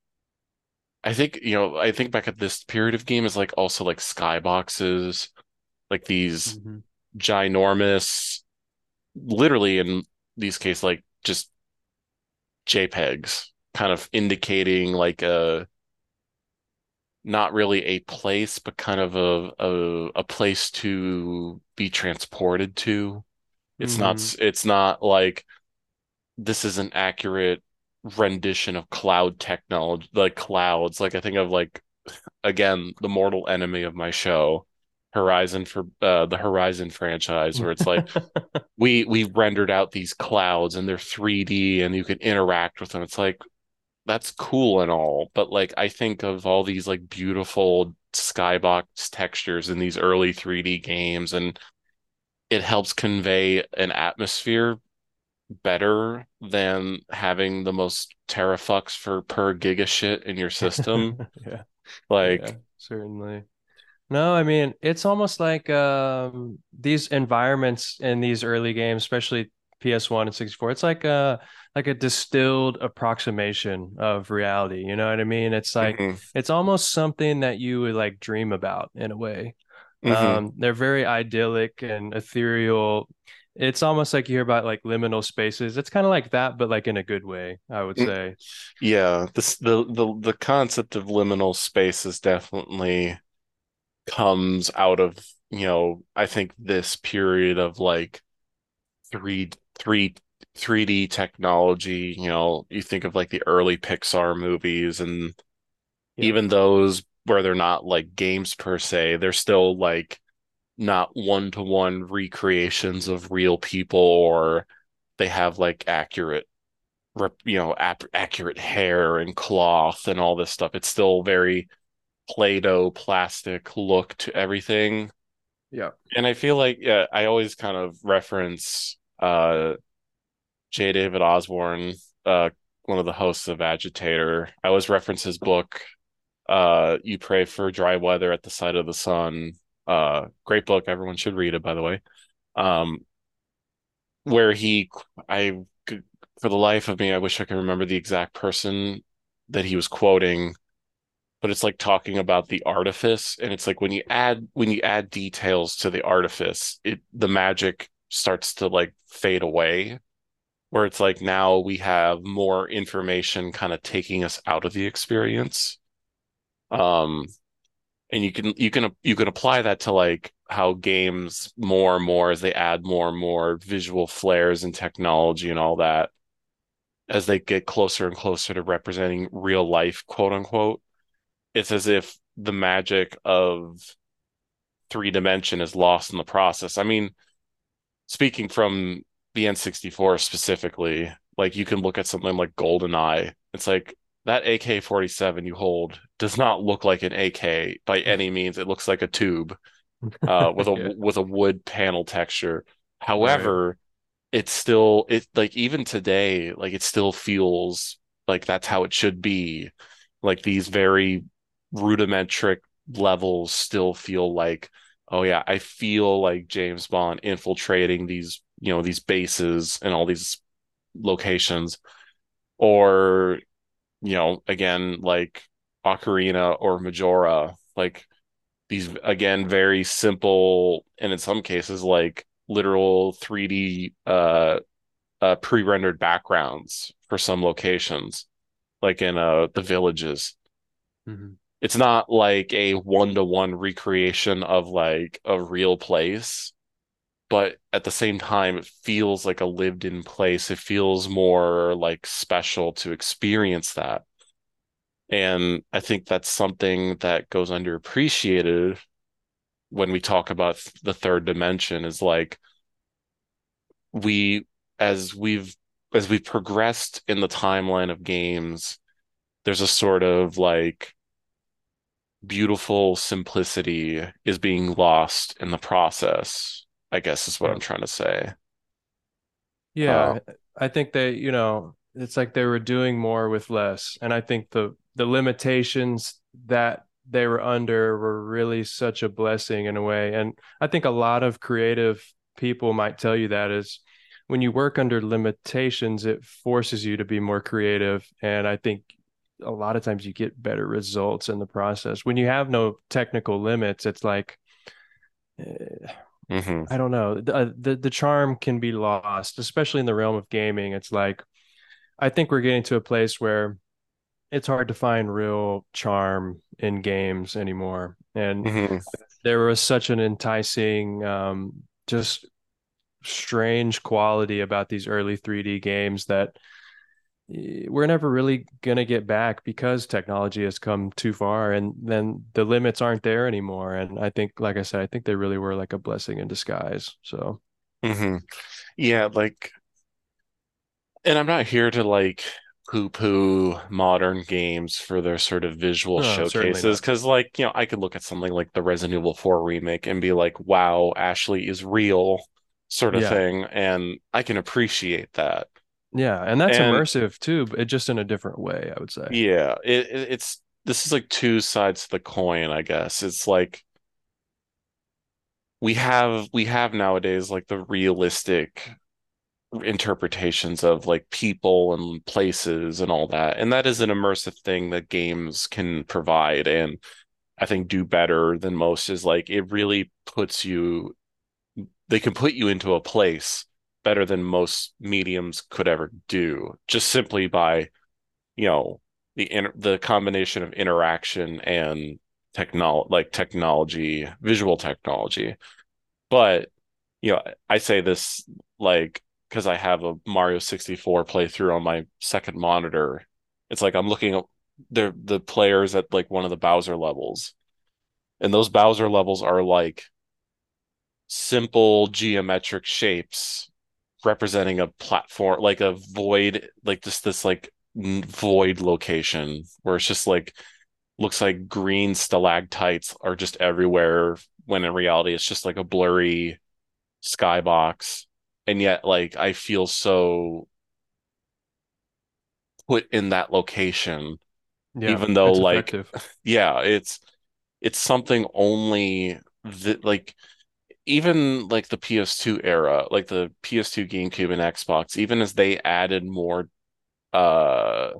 I think you know I think back at this period of game is like also like skyboxes, like these mm-hmm. ginormous, literally in these case like just JPEGs, kind of indicating like a not really a place, but kind of a a, a place to be transported to. It's mm-hmm. not it's not like this is an accurate rendition of cloud technology, like clouds. Like I think of like again the mortal enemy of my show, Horizon for uh, the Horizon franchise, where it's like we we rendered out these clouds and they're 3D and you can interact with them. It's like that's cool and all, but like I think of all these like beautiful skybox textures in these early 3D games and it helps convey an atmosphere better than having the most teraflops for per giga shit in your system. yeah. Like yeah, certainly. No, I mean, it's almost like um, these environments in these early games, especially PS1 and 64. It's like a like a distilled approximation of reality, you know what I mean? It's like mm-hmm. it's almost something that you would like dream about in a way. Mm-hmm. Um, they're very idyllic and ethereal it's almost like you hear about like liminal spaces. It's kind of like that, but like in a good way, I would mm, say. Yeah, this the the the concept of liminal spaces definitely comes out of you know I think this period of like three three 3D technology. You know, you think of like the early Pixar movies and yeah. even those where they're not like games per se, they're still like not one to one recreations of real people or they have like accurate you know ap- accurate hair and cloth and all this stuff it's still very play-doh plastic look to everything yeah and i feel like yeah i always kind of reference uh j david osborne uh one of the hosts of agitator i always reference his book uh you pray for dry weather at the sight of the sun uh, great book. Everyone should read it, by the way. Um, where he, I, for the life of me, I wish I could remember the exact person that he was quoting, but it's like talking about the artifice, and it's like when you add when you add details to the artifice, it the magic starts to like fade away. Where it's like now we have more information kind of taking us out of the experience. Um, and you can you can you can apply that to like how games more and more as they add more and more visual flares and technology and all that as they get closer and closer to representing real life quote unquote it's as if the magic of three dimension is lost in the process i mean speaking from the n64 specifically like you can look at something like goldeneye it's like that AK-47 you hold does not look like an AK by any means. It looks like a tube. uh, with a Yeah. with a wood panel texture. Right. However, it's still it like even today, like it still feels like that's how it should be. Like these very rudimentary levels still feel like, oh yeah, I feel like James Bond infiltrating these, you know, these bases and all these locations. Or, you know, again, like Ocarina or Majora, like these again very simple and in some cases like literal 3D uh, uh pre-rendered backgrounds for some locations, like in uh the villages. Mhm. It's not like a one-to-one recreation of like a real place, but at the same time it feels like a lived-in place. It feels more like special to experience that. And I think that's something that goes underappreciated when we talk about the third dimension is like we as we've as we've progressed in the timeline of games, there's a sort of like beautiful simplicity is being lost in the process, I guess is what I'm trying to say. Uh, Yeah, I think they, you know, it's like they were doing more with less. And I think the the limitations that they were under were really such a blessing in a way. And I think a lot of creative people might tell you that is when you work under limitations, it forces you to be more creative. And I think a lot of times you get better results in the process. When you have no technical limits, it's like eh, mhm, I don't know. The, uh, the the charm can be lost, especially in the realm of gaming. It's like I think we're getting to a place where it's hard to find real charm in games anymore. And mhm, there was such an enticing, um, just strange quality about these early 3D games that we're never really gonna get back because technology has come too far, and then the limits aren't there anymore. And I think, like I said, I think they really were like a blessing in disguise. So. mhm. Yeah, like and I'm not here to like poo-poo modern games for their sort of visual showcases because like you know I could look at something like the Resident Evil 4 remake and be like wow Ashley is real sort of Yeah. thing and I can appreciate that Yeah. And that's and immersive too, but just in a different way, I would say. yeah it, it it's this is like two sides to the coin I guess it's like we have we have nowadays like the realistic interpretations of like people and places and all that. And that is an immersive thing that games can provide and I think do better than most is like it really puts you they can put you into a place better than most mediums could ever do just simply by, you know, the inter- the combination of interaction and technology like technology, visual technology. But you know, I say this like because I have a Mario 64 playthrough on my second monitor. It's like I'm looking at the the players at like one of the Bowser levels, and those Bowser levels are like simple geometric shapes representing a platform, like a void, like just this like void location where it's just like looks like green stalactites are just everywhere when in reality it's just like a blurry skybox and yet like I feel so put in that location Yeah. even though like effective. yeah it's it's something only that like even like the PS2 era like the PS2 GameCube and Xbox even as they added more uh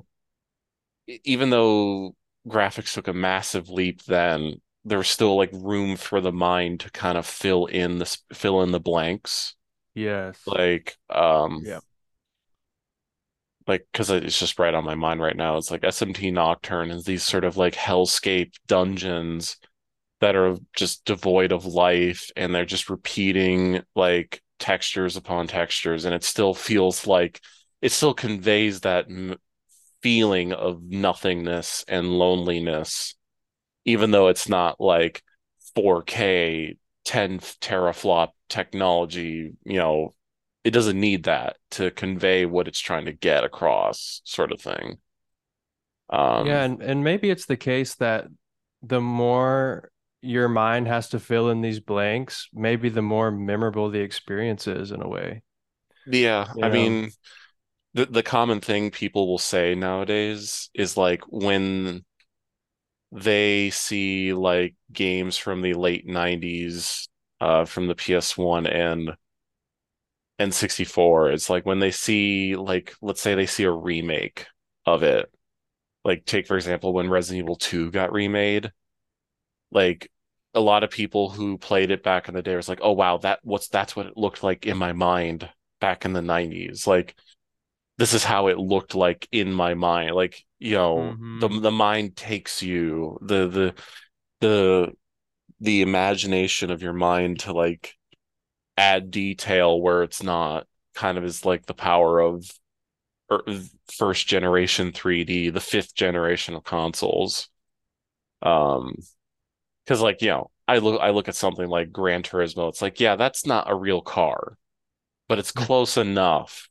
even though graphics took a massive leap then there was still like room for the mind to kind of fill in the fill in the blanks Yes. like um Yeah. like because it's just right on my mind right now. It's like SMT Nocturne is these sort of like hellscape dungeons that are just devoid of life and they're just repeating like textures upon textures and it still feels like it still conveys that m- feeling of nothingness and loneliness even though it's not like 4K 10 teraflop technology, you know, it doesn't need that to convey what it's trying to get across, sort of thing. Um, Yeah, and, and maybe it's the case that the more your mind has to fill in these blanks, maybe the more memorable the experience is in a way. Yeah, You I mean, the the common thing people will say nowadays is like when they see like games from the late 90s uh from the PS1 and N64, it's like when they see like let's say they see a remake of it. Like take for example when Resident Evil 2 got remade, like a lot of people who played it back in the day was like, "Oh wow, that what's that's what it looked like in my mind back in the 90s." Like this is how it looked like in my mind. Like, you know, the hmm the mind takes you, the the the the imagination of your mind to like add detail where it's not kind of is like the power of er, first generation 3D, the fifth generation of consoles. Um, because like, you know, I look I look at something like Gran Turismo, it's like, yeah, that's not a real car, but it's close enough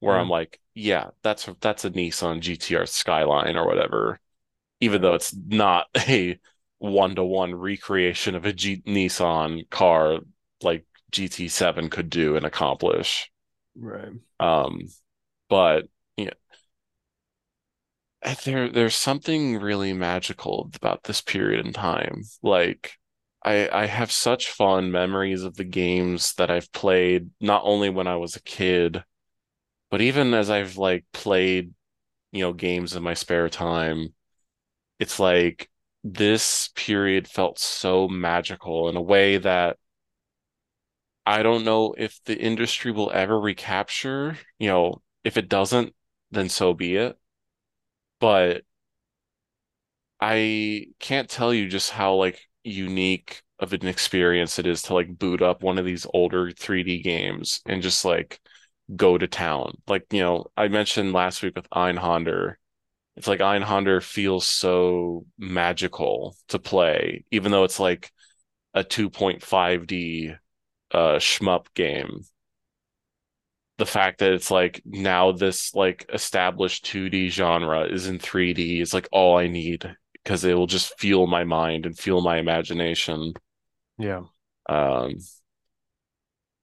where Yeah. I'm like, yeah, that's that's a Nissan GTR Skyline or whatever, even though it's not a one-to-one recreation of a G Nissan car like GT7 could do and accomplish. Right. Um, but Eh, there there's something really magical about this period in time. Like I I have such fond memories of the games that I've played, not only when I was a kid, but even as I've like played, you know, games in my spare time. It's like this period felt so magical in a way that I don't know if the industry will ever recapture. You know, if it doesn't, then so be it. But I can't tell you just how like unique of an experience it is to like boot up one of these older 3D games and just like go to town. Like, you know, I mentioned last week with Einhander. It's like Einhander feels so magical to play, even though it's like a 2.5D uh shmup game. The fact that it's like now this like established 2D genre is in 3D is like all I need because it will just fuel my mind and fuel my imagination. Yeah. Um,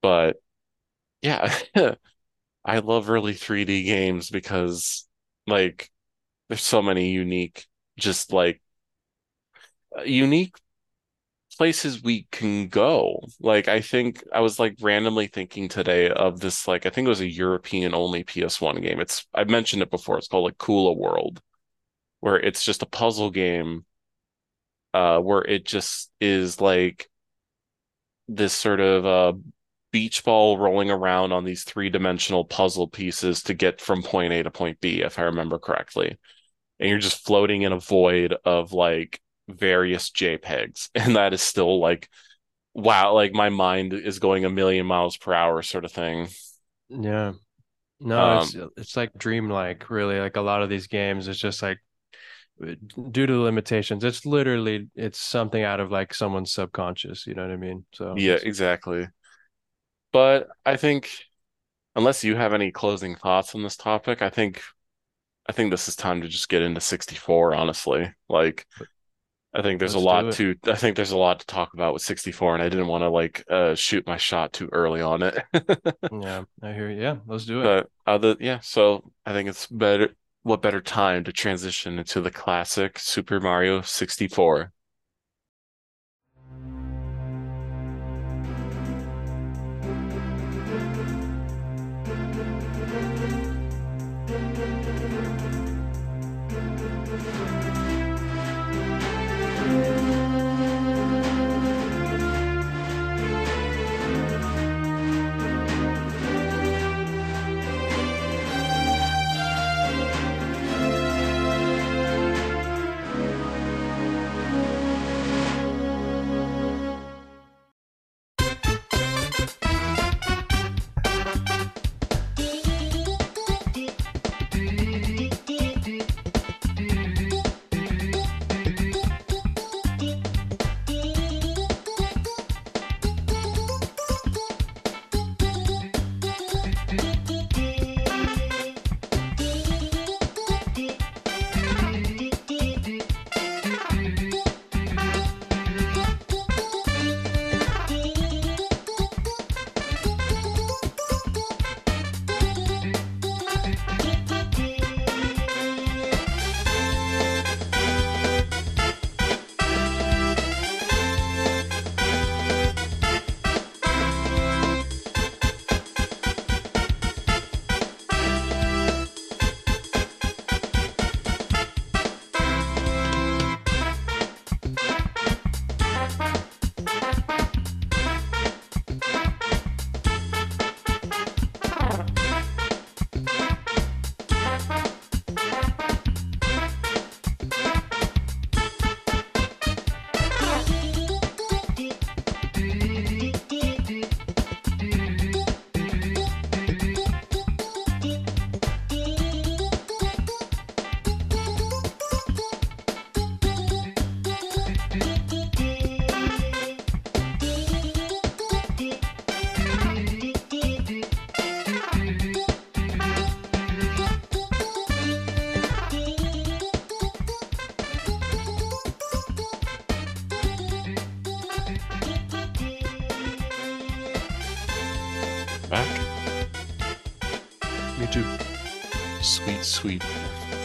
but yeah, I love early 3D games because like there's so many unique, just like unique places we can go. Like I think I was like randomly thinking today of this like I think it was a European only PS1 game. It's I've mentioned it before. It's called like Kula World, where it's just a puzzle game uh where it just is like this sort of uh beach ball rolling around on these three-dimensional puzzle pieces to get from point A to point B, if I remember correctly. And you're just floating in a void of like various JPEGs. And that is still like wow, like my mind is going a million miles per hour sort of thing. Yeah. No, Um, it's it's like dreamlike, really. Like a lot of these games, it's just like due to the limitations, it's literally it's something out of like someone's subconscious, you know what I mean? So yeah, exactly. But I think unless you have any closing thoughts on this topic, I think I think this is time to just get into 64, honestly. Like I think there's a let's do lot to I think there's a lot to talk about with 64 and I didn't want to like uh shoot my shot too early on it. Yeah, I hear you. Yeah, let's do it. But other yeah, so I think it's better what better time to transition into the classic Super Mario 64.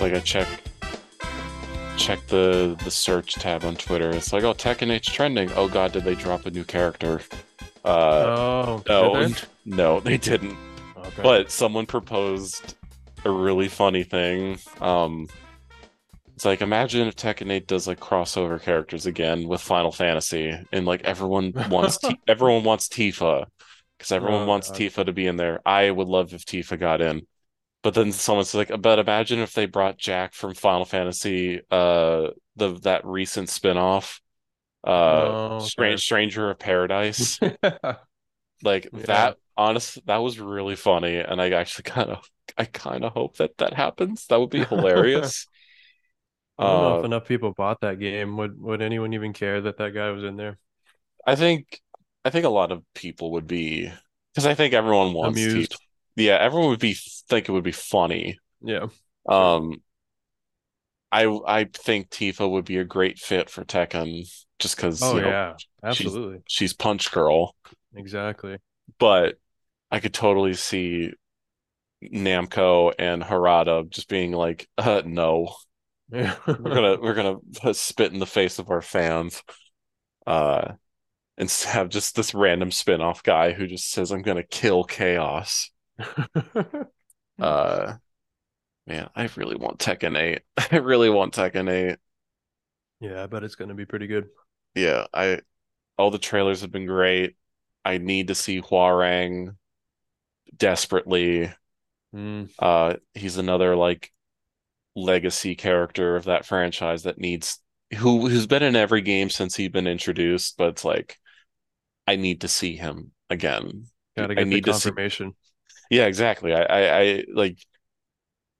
Like I check check the the search tab on Twitter. It's like, oh, Tekken 8's trending. Oh god, did they drop a new character? Uh, oh, no, they? no, they didn't. Okay. But someone proposed a really funny thing. Um, it's like imagine if Tekken 8 does like crossover characters again with Final Fantasy, and like everyone wants T- everyone wants Tifa because everyone Oh, wants God. Tifa to be in there. I would love if Tifa got in. But then someone's like, but imagine if they brought Jack from Final Fantasy, uh, the that recent spin-off, uh, Oh, okay. Stranger of Paradise. Like Yeah. that, honest, that was really funny, and I actually kind of, I kind of hope that that happens. That would be hilarious. I don't know if Uh, enough people bought that game. Would would anyone even care that that guy was in there? I think, I think a lot of people would be, because I think everyone wants Amused. Tifa. Yeah, everyone would be think it would be funny. Yeah. Um, I I think Tifa would be a great fit for Tekken, just because Oh you know yeah, absolutely. she's Punch Girl, Exactly. but I could totally see Namco and Harada just being like, uh, no. We're gonna we're gonna spit in the face of our fans uh and have just this random spin-off guy who just says i'm gonna kill chaos uh man i really want tekken 8 i really want tekken 8 Yeah, I bet it's gonna be pretty good. yeah i all the trailers have been great i need to see Hwoarang desperately Mm, uh he's another like legacy character of that franchise that needs who who's been in every game since he's been introduced, but it's like I need to see him again. gotta I get the need to confirmation. Yeah, exactly. I, I I like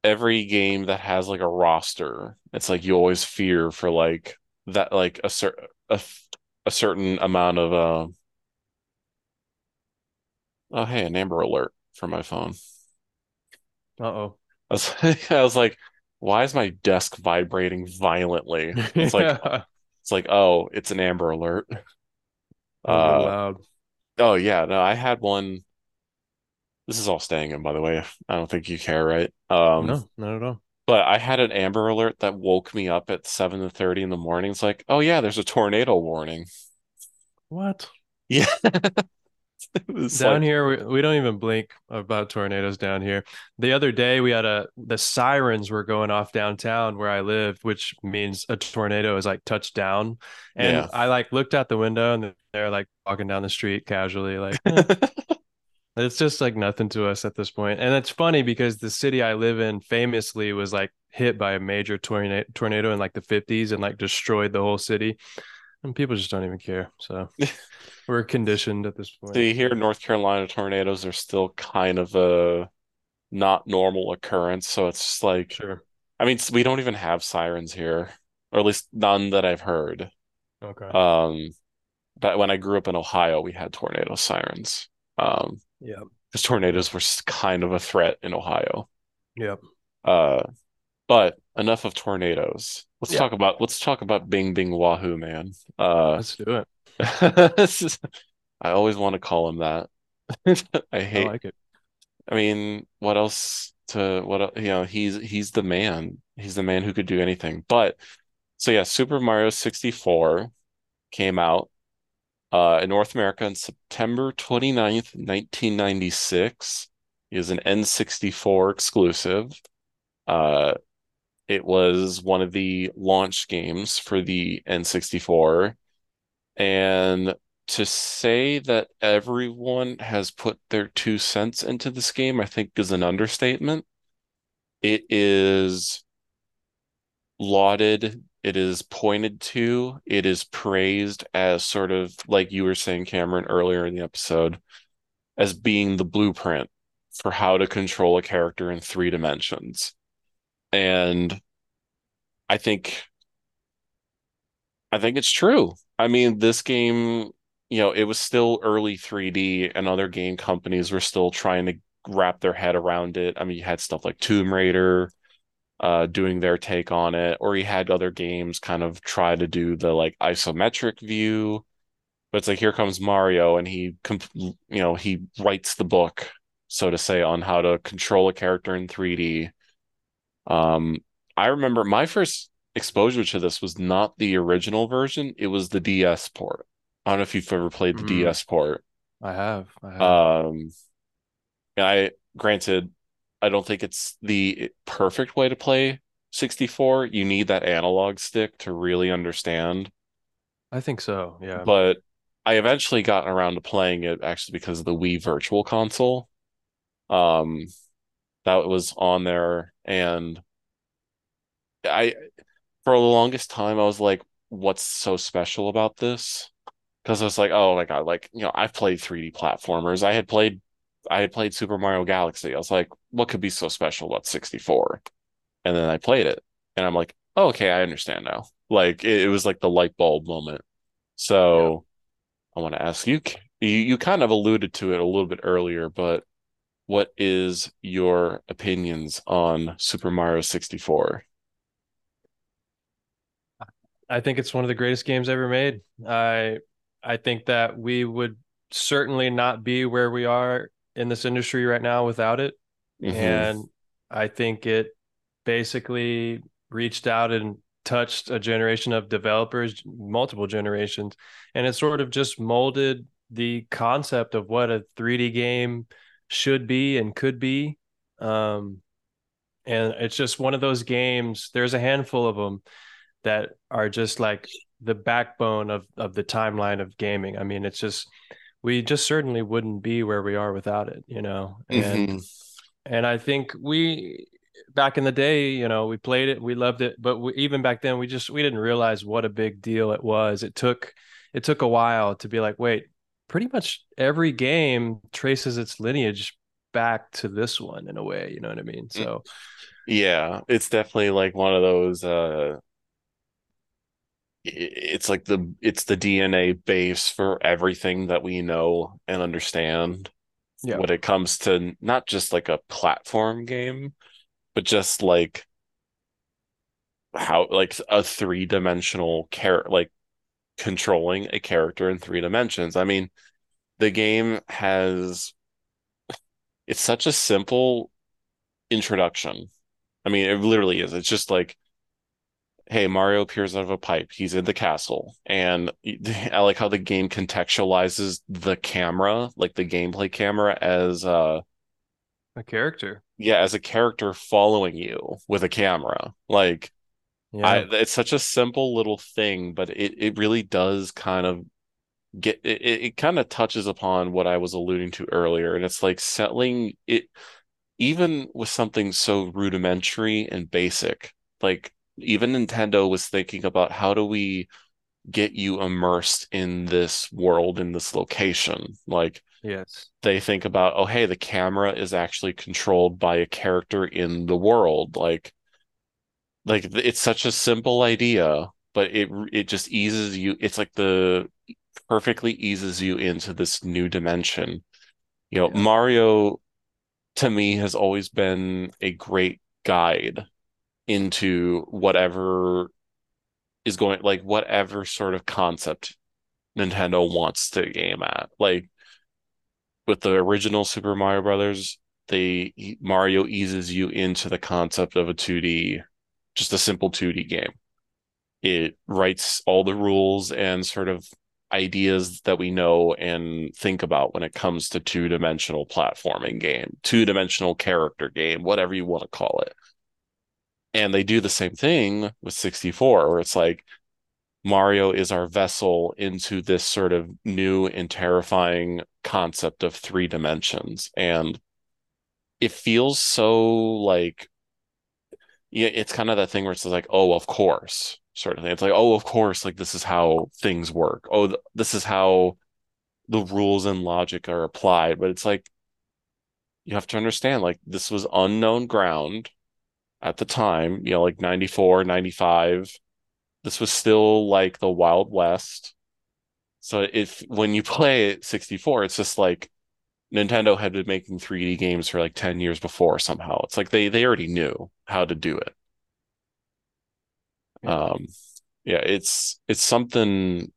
every game that has like a roster, it's like you always fear for like that like a cer a, a certain amount of uh oh hey, an Amber Alert for my phone. Uh-oh. I was, I was like, why is my desk vibrating violently? It's like Yeah. it's like, oh, it's an Amber Alert. That was real Uh, loud. oh yeah, no, I had one. This is all staying in, by the way. I don't think you care, right? Um, No, not at all. but I had an Amber Alert that woke me up at 7:30 in the morning. It's like, oh yeah, there's a tornado warning. What? Yeah. Down like, here, we, we don't even blink about tornadoes down here. The other day, we had a the sirens were going off downtown where I live, which means a tornado is like touched down. And Yeah. I like looked out the window and they're like walking down the street casually, like eh. it's just like nothing to us at this point. And it's funny because the city I live in famously was like hit by a major tornado tornado in like the 50s and like destroyed the whole city. And people just don't even care. So we're conditioned at this point. See, here in North Carolina, tornadoes are still kind of a not normal occurrence. So it's just like, Sure. I mean, we don't even have sirens here, or at least none that I've heard. Okay. Um, but when I grew up in Ohio, we had tornado sirens. Um, yeah. because tornadoes were kind of a threat in Ohio. Yep. Uh, but enough of tornadoes. Let's Yeah. talk about let's talk about Bing Bing Wahoo, man. Uh, Let's do it. I always want to call him that. I I hate. like it. I mean, what else to what you know, he's he's the man. He's the man who could do anything. But so yeah, Super Mario 64 came out uh in North America on September 29th, 1996. Is an N64 exclusive. Uh it was one of the launch games for the N64. And to say that everyone has put their two cents into this game, I think is an understatement. It is lauded, it is pointed to, it is praised as sort of like you were saying, Cameron, earlier in the episode, as being the blueprint for how to control a character in three dimensions. And I think I think it's true. I mean, this game, you know, it was still early 3D and other game companies were still trying to wrap their head around it. I mean, you had stuff like Tomb Raider uh doing their take on it, or he had other games kind of try to do the like isometric view. But it's like here comes Mario, and he, comp- you know, he writes the book, so to say, on how to control a character in 3D. Um, I remember my first exposure to this was not the original version; it was the DS port. I don't know if you've ever played the mm, DS port. I have. I have. Um, I granted, I don't think it's the perfect way to play 64. You need that analog stick to really understand. I think so, yeah. But I eventually got around to playing it actually because of the Wii Virtual Console. Um, that was on there, and I, for the longest time, I was like, "What's so special about this?" Because I was like, "Oh my god!" Like you know, I've played 3D platformers. I had played, I had played Super Mario Galaxy. I was like, "What could be so special about 64?" And then I played it, and I'm like, oh, "Okay, I understand now." Like it, it was like the light bulb moment. So. Yeah I want to ask you, you you kind of alluded to it a little bit earlier, but what is your opinions on Super Mario 64? I think it's one of the greatest games ever made. I I think that we would certainly not be where we are in this industry right now without it. Mm-hmm. And I think it basically reached out and touched a generation of developers, multiple generations, and it sort of just molded the concept of what a 3D game should be and could be. Um, and it's just one of those games. There's a handful of them that are just like the backbone of of the timeline of gaming. I mean, it's just we just certainly wouldn't be where we are without it, you know. And mm-hmm. And I think we back in the day, you know, we played it, we loved it, but we, even back then, we just we didn't realize what a big deal it was. It took it took a while to be like, wait, pretty much every game traces its lineage back to this one in a way. You know what I mean? So, yeah, it's definitely like one of those. uh it's like the it's the DNA base for everything that we know and understand yeah. when it comes to not just like a platform game, but just like how like a three-dimensional character like controlling a character in three dimensions. I mean, the game has it's such a simple introduction. I mean, it literally is. It's just like, hey, Mario appears out of a pipe. He's in the castle. And I like how the game contextualizes the camera, like the gameplay camera, as uh a character yeah as a character following you with a camera like yeah. I, it's such a simple little thing but it, it really does kind of get it, it kind of touches upon what i was alluding to earlier and it's like settling it even with something so rudimentary and basic like even nintendo was thinking about how do we get you immersed in this world in this location like Yes. They think about, oh, hey, the camera is actually controlled by a character in the world. Like, like it's such a simple idea, but it it just eases you. It's like the perfectly eases you into this new dimension. You know, yeah. Mario to me has always been a great guide into whatever is going like whatever sort of concept Nintendo wants to game at. Like with the original Super Mario Brothers, they Mario eases you into the concept of a 2D, just a simple 2D game. It writes all the rules and sort of ideas that we know and think about when it comes to two-dimensional platforming game, two-dimensional character game, whatever you want to call it. And they do the same thing with 64, where it's like Mario is our vessel into this sort of new and terrifying concept of three dimensions. And it feels so like yeah, it's kind of that thing where it's like, oh, of course, sort of thing. It's like, oh, of course, like this is how things work. Oh, th- this is how the rules and logic are applied. But it's like you have to understand, like this was unknown ground at the time, you know, like 94, 95 this was still like the Wild West. So if when you play 64, it's just like Nintendo had been making 3D games for like 10 years before somehow. It's like they they already knew how to do it. Um yeah, it's it's something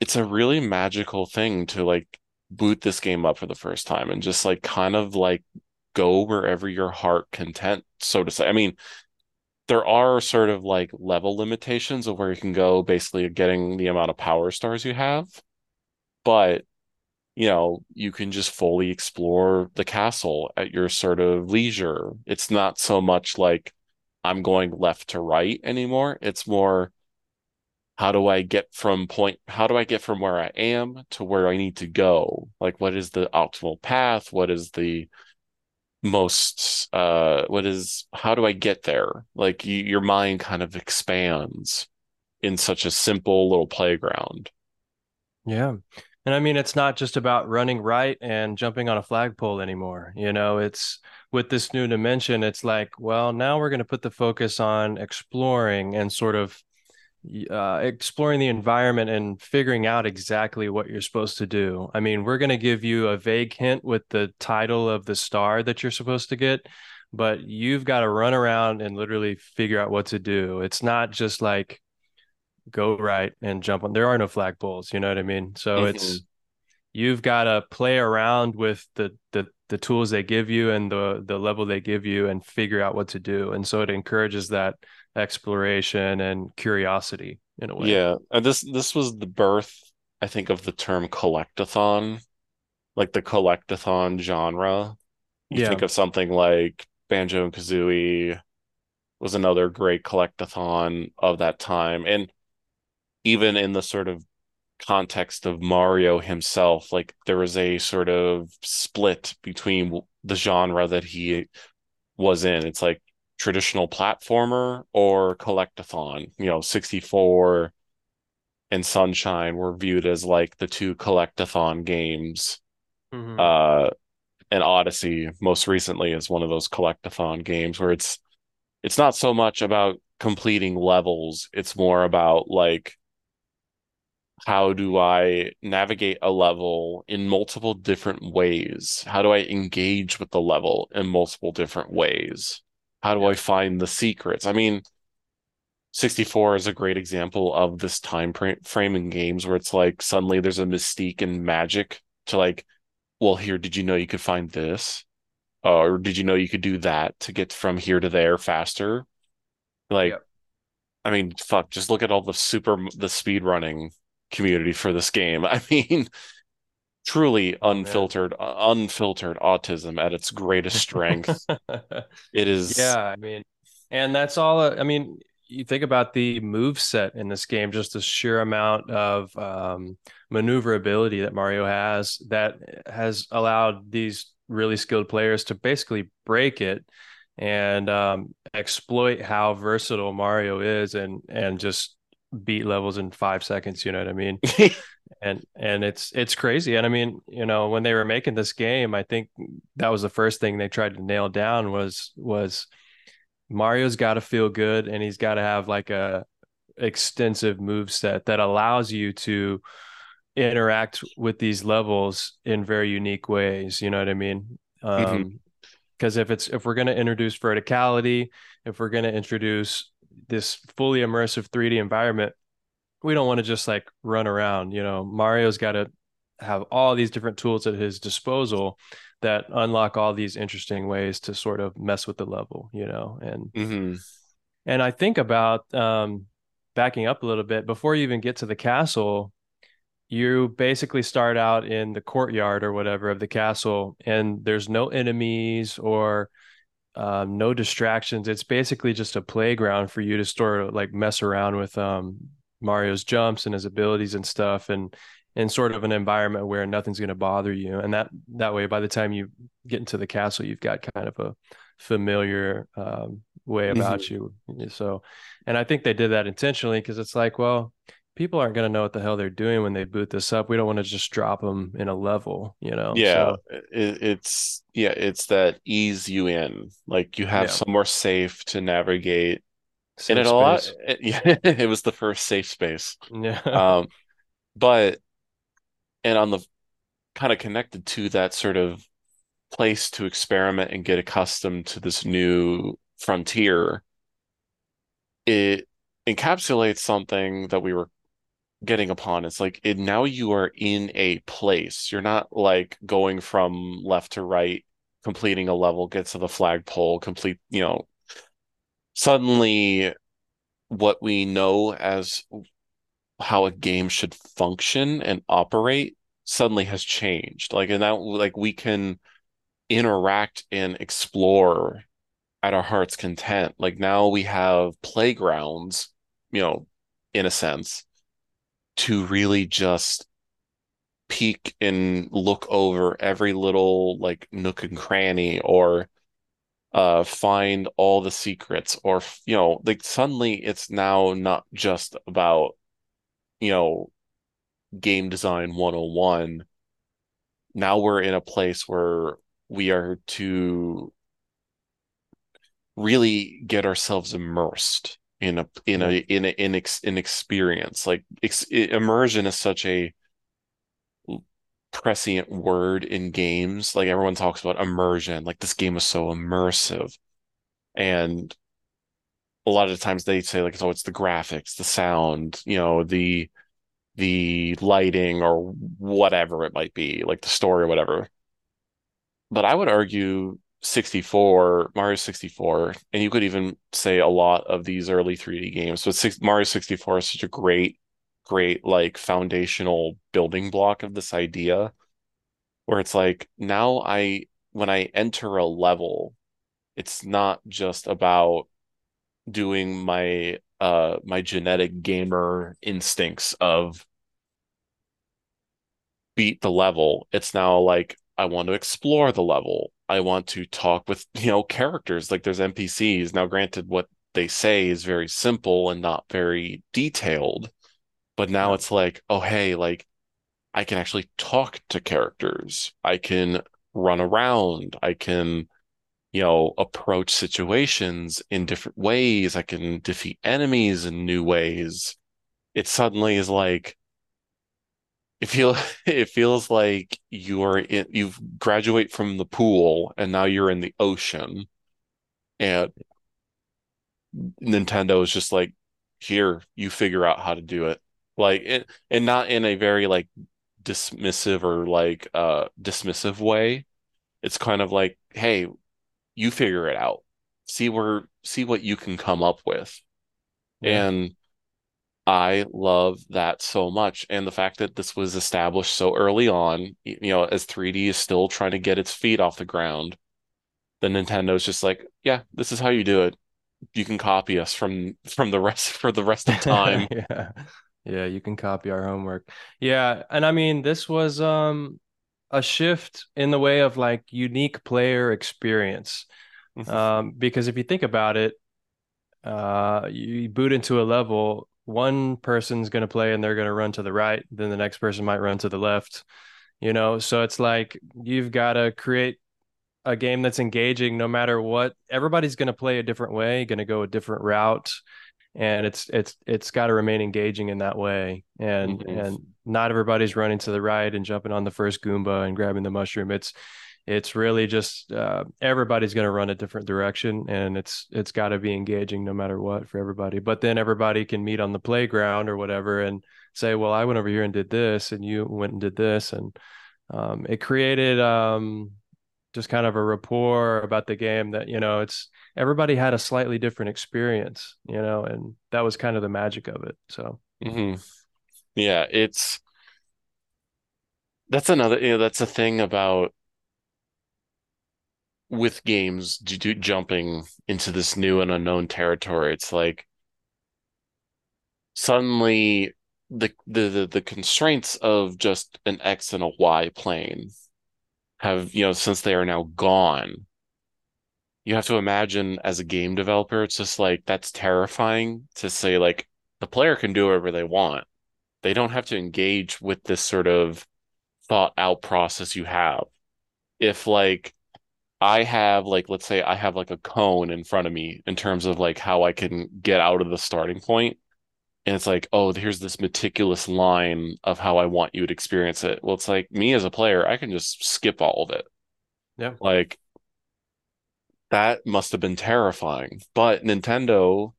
it's a really magical thing to like boot this game up for the first time and just like kind of like go wherever your heart content, so to say. I mean, there are sort of like level limitations of where you can go, basically getting the amount of power stars you have. But you know, you can just fully explore the castle at your sort of leisure. It's not so much like I'm going left to right anymore. It's more how do I get from point how do I get from where I am to where I need to go? Like what is the optimal path? What is the most uh what is how do I get there? Like you, your mind kind of expands in such a simple little playground. Yeah. And I mean, it's not just about running right and jumping on a flagpole anymore. You know, it's with this new dimension, it's like, well, now we're going to put the focus on exploring and sort of uh, exploring the environment and figuring out exactly what you're supposed to do. I mean, we're going to give you a vague hint with the title of the star that you're supposed to get, but you've got to run around and literally figure out what to do. It's not just like go right and jump on. There are no flagpoles, you know what I mean? So mm-hmm. it's you've got to play around with the the the tools they give you and the the level they give you and figure out what to do. And so it encourages that exploration and curiosity in a way. Yeah, and this this was the birth, I think, of the term collectathon, like the collectathon genre. You yeah. think of something like Banjo and Kazooie was another great collectathon of that time, and even in the sort of context of Mario himself, like there was a sort of split between the genre that he was in. It's like traditional platformer or collectathon. You know, 64 and Sunshine were viewed as like the two collectathon games. Mm-hmm. Uh, and Odyssey most recently is one of those collectathon games where it's it's not so much about completing levels, it's more about like how do I navigate a level in multiple different ways? How do I engage with the level in multiple different ways? How do I find the secrets? I mean, 64 is a great example of this time frame in games where it's like suddenly there's a mystique and magic to like, well, here, did you know you could find this? Or did you know you could do that to get from here to there faster? Like, yep. I mean, fuck, just look at all the super, the speed running community for this game. I mean, truly unfiltered uh, unfiltered autism at its greatest strength. It is yeah i mean and that's all uh, i mean you think about the move set in this game just the sheer amount of um, maneuverability that mario has that has allowed these really skilled players to basically break it and um, exploit how versatile mario is and and just beat levels in five seconds you know what i mean and and it's it's crazy. And i mean you know when they were making this game i think that was the first thing they tried to nail down was was mario's got to feel good and he's got to have like a extensive move set that allows you to interact with these levels in very unique ways. You know what i mean? Mm-hmm. um because if it's if we're going to introduce verticality if we're going to introduce this fully immersive 3d environment we don't want to just like run around. You know, Mario's got to have all these different tools at his disposal that unlock all these interesting ways to sort of mess with the level, you know, and mm-hmm. and I think about um, backing up a little bit before you even get to the castle. You basically start out in the courtyard or whatever of the castle, and there's no enemies or um, no distractions. It's basically just a playground for you to sort of like mess around with um, Mario's jumps and his abilities and stuff and in sort of an environment where nothing's going to bother you. And that that way by the time you get into the castle you've got kind of a familiar um, way about mm-hmm. you. So and i think they did that intentionally because it's like well people aren't going to know what the hell they're doing when they boot this up. We don't want to just drop them in a level you know? Yeah so, it, it's yeah it's that ease you in. Like you have yeah. somewhere safe to navigate safe and it a lot it, it was the first safe space yeah um but and on the kind of connected to that sort of place to experiment and get accustomed to this new frontier it encapsulates something that we were getting upon. It's like it, now you are in a place. You're not like going from left to right, completing a level, get to the flagpole, complete, you know, suddenly what we know as how a game should function and operate suddenly has changed. Like and now like we can interact and explore at our heart's content. Like now we have playgrounds, you know, in a sense, to really just peek and look over every little like nook and cranny or uh find all the secrets or you know like suddenly it's now not just about you know game design 101 now we're in a place where we are to really get ourselves immersed in a in a in a in ex, in experience. Like ex, immersion is such a prescient word in games like everyone talks about immersion like this game is so immersive and a lot of the times they say like oh it's the graphics the sound you know the the lighting or whatever it might be like the story or whatever but I would argue 64, Mario 64, and you could even say a lot of these early 3D games. But six, Mario 64 is such a great, great like foundational building block of this idea where it's like now I when I enter a level, it's not just about doing my uh my genetic gamer instincts of beat the level. It's now like I want to explore the level. I want to talk with, you know, characters like there's NPCs. Now, granted, what they say is very simple and not very detailed, but now it's like, oh, hey, like I can actually talk to characters. I can run around. I can, you know, approach situations in different ways. I can defeat enemies in new ways. It suddenly is like, it feel it feels like you're in you've graduate from the pool and now you're in the ocean and Nintendo is just like here you figure out how to do it like it and not in a very like dismissive or like uh dismissive way it's kind of like hey you figure it out see where see what you can come up with yeah. and I love that so much. And the fact that this was established so early on, you know, as 3D is still trying to get its feet off the ground, the Nintendo's just like, yeah, this is how you do it. You can copy us from from the rest for the rest of time. yeah. Yeah, you can copy our homework. Yeah, and I mean, this was um a shift in the way of like unique player experience. Mm-hmm. Um, because if you think about it, uh, you boot into a level one person's going to play and they're going to run to the right, then the next person might run to the left. You know, so it's like you've got to create a game that's engaging no matter what. Everybody's going to play a different way, going to go a different route, and it's it's it's got to remain engaging in that way. And mm-hmm. and not everybody's running to the right and jumping on the first Goomba and grabbing the mushroom. It's it's really just uh, everybody's going to run a different direction and it's it's got to be engaging no matter what for everybody but then everybody can meet on the playground or whatever and say well i went over here and did this and you went and did this and um, it created um, just kind of a rapport about the game that you know it's everybody had a slightly different experience you know and that was kind of the magic of it so mm-hmm. yeah it's that's another you know that's a thing about with games jumping into this new and unknown territory, it's like suddenly the, the the the constraints of just an X and a Y plane have, you know, since they are now gone, you have to imagine as a game developer, it's just like that's terrifying to say like the player can do whatever they want. They don't have to engage with this sort of thought out process you have. If like I have like let's say I have like a cone in front of me in terms of like how I can get out of the starting point. And it's like, oh, here's this meticulous line of how I want you to experience it. Well, it's like me as a player, I can just skip all of it. Yeah. Like that must have been terrifying. But Nintendo,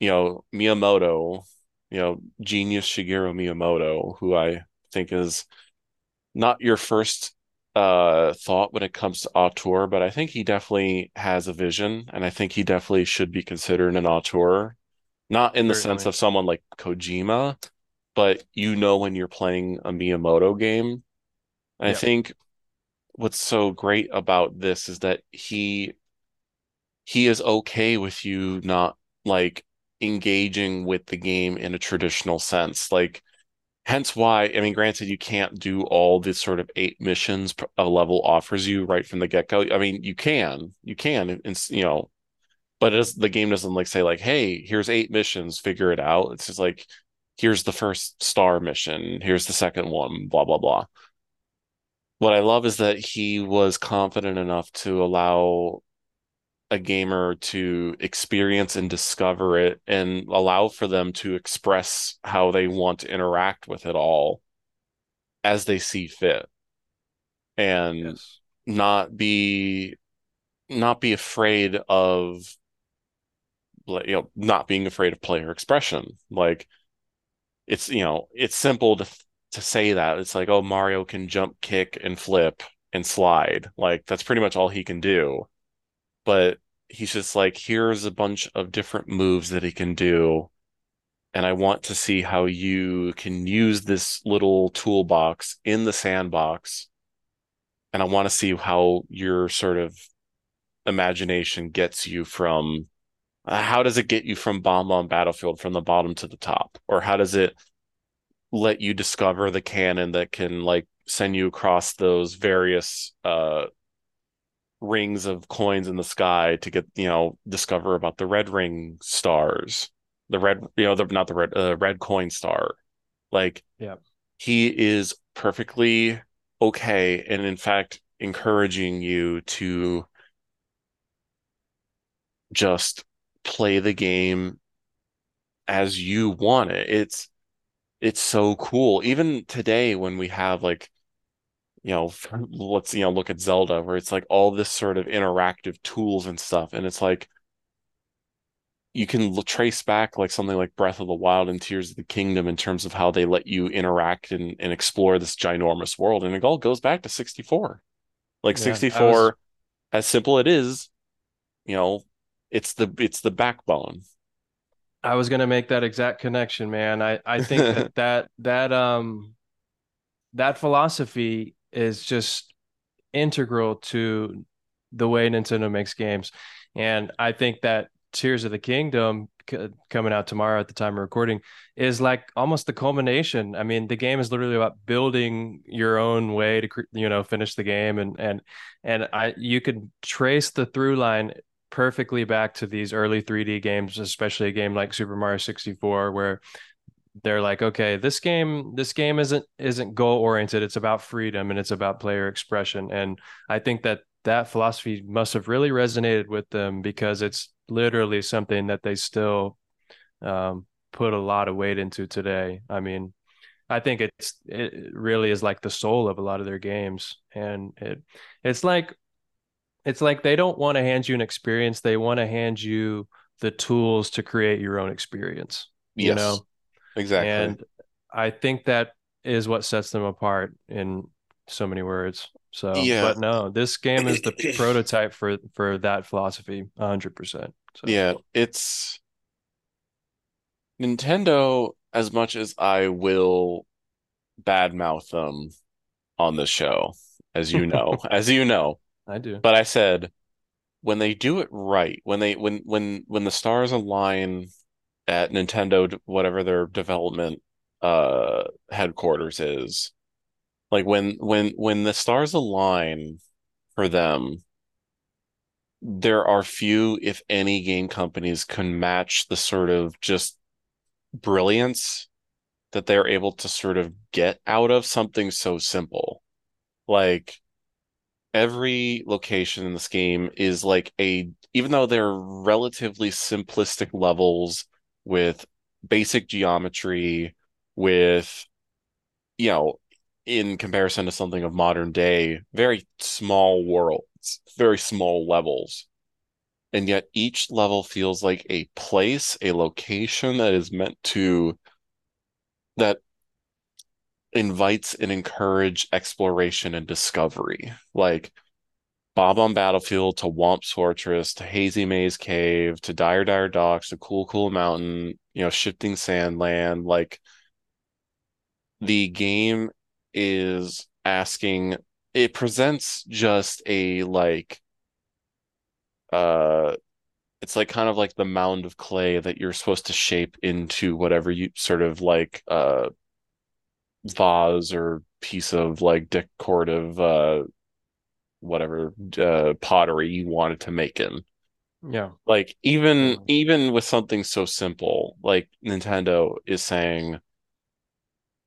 you know, Miyamoto you know, genius Shigeru Miyamoto, who I think is not your first uh thought when it comes to auteur, but I think he definitely has a vision, and I think he definitely should be considered an auteur. Not in the Certainly. sense of someone like Kojima, but you know when you're playing a Miyamoto game. I think what's so great about this is that he he is okay with you not like engaging with the game in a traditional sense. Like hence why, I mean, granted, you can't do all the sort of eight missions a level offers you right from the get-go. I mean, you can, you can, and you know, but is, the game doesn't like say like, hey, here's eight missions, figure it out. It's just like, here's the first star mission, here's the second one, blah blah blah. What I love is that he was confident enough to allow a gamer to experience and discover it and allow for them to express how they want to interact with it all as they see fit. And Yes. not be not be afraid of you know not being afraid of player expression. Like it's you know it's simple to to say that. It's like oh Mario can jump kick and flip and slide. Like that's pretty much all he can do but he's just like here's a bunch of different moves that he can do and I want to see how you can use this little toolbox in the sandbox and I want to see how your sort of imagination gets you from uh, how does it get you from Bob-omb Battlefield from the bottom to the top? Or how does it let you discover the cannon that can like send you across those various uh rings of coins in the sky to get you know discover about the red ring stars. The red you know the not the red uh, red coin star. Like Yeah. he is perfectly okay and in fact encouraging you to just play the game as you want it. It's it's so cool. Even today when we have like you know let's you know look at Zelda where it's like all this sort of interactive tools and stuff and it's like you can trace back like something like Breath of the Wild and Tears of the Kingdom in terms of how they let you interact and, and explore this ginormous world and it all goes back to 64 like Yeah, 64 was- as simple it is you know it's the it's the backbone I was gonna make that exact connection, man. I I think that that that um that philosophy is just integral to the way Nintendo makes games, and I think that Tears of the Kingdom c coming out tomorrow at the time of recording is like almost the culmination. I mean, the game is literally about building your own way to you know finish the game, and and and I you could trace the through line perfectly back to these early 3D games, especially a game like Super Mario 64, where they're like, okay, this game, this game isn't isn't goal oriented. It's about freedom and it's about player expression. And I think that that philosophy must have really resonated with them because it's literally something that they still um, put a lot of weight into today. I mean, I think it's it really is like the soul of a lot of their games, and it it's like it's like they don't want to hand you an experience. They want to hand you the tools to create your own experience, you yes know? Exactly And I think that is what sets them apart in so many words. So, Yeah. but no, this game is the prototype for for that philosophy, 100%. So, Yeah, it's Nintendo, as much as I will badmouth them on the show, as you know, as you know, I do. but I said when they do it right, when they when when when the stars align at Nintendo, whatever their development uh headquarters is, like when when when the stars align for them, there are few, if any, game companies can match the sort of just brilliance that they're able to sort of get out of something so simple. Like every location in this game is like a, even though they're relatively simplistic levels with basic geometry, with, you know, in comparison to something of modern day, very small worlds, very small levels. And yet each level feels like a place, a location that is meant to that invites and encourage exploration and discovery. Like Bob-omb Battlefield to Whomp's Fortress to Hazy Maze Cave to Dire Dire Docks to Cool Cool Mountain, you know, Shifting Sandland. Like the game is asking, it presents just a like, uh, it's like kind of like the mound of clay that you're supposed to shape into whatever you sort of like uh vase or piece of like decorative uh whatever uh pottery you wanted to make in. Yeah. Like even even with something so simple, like Nintendo is saying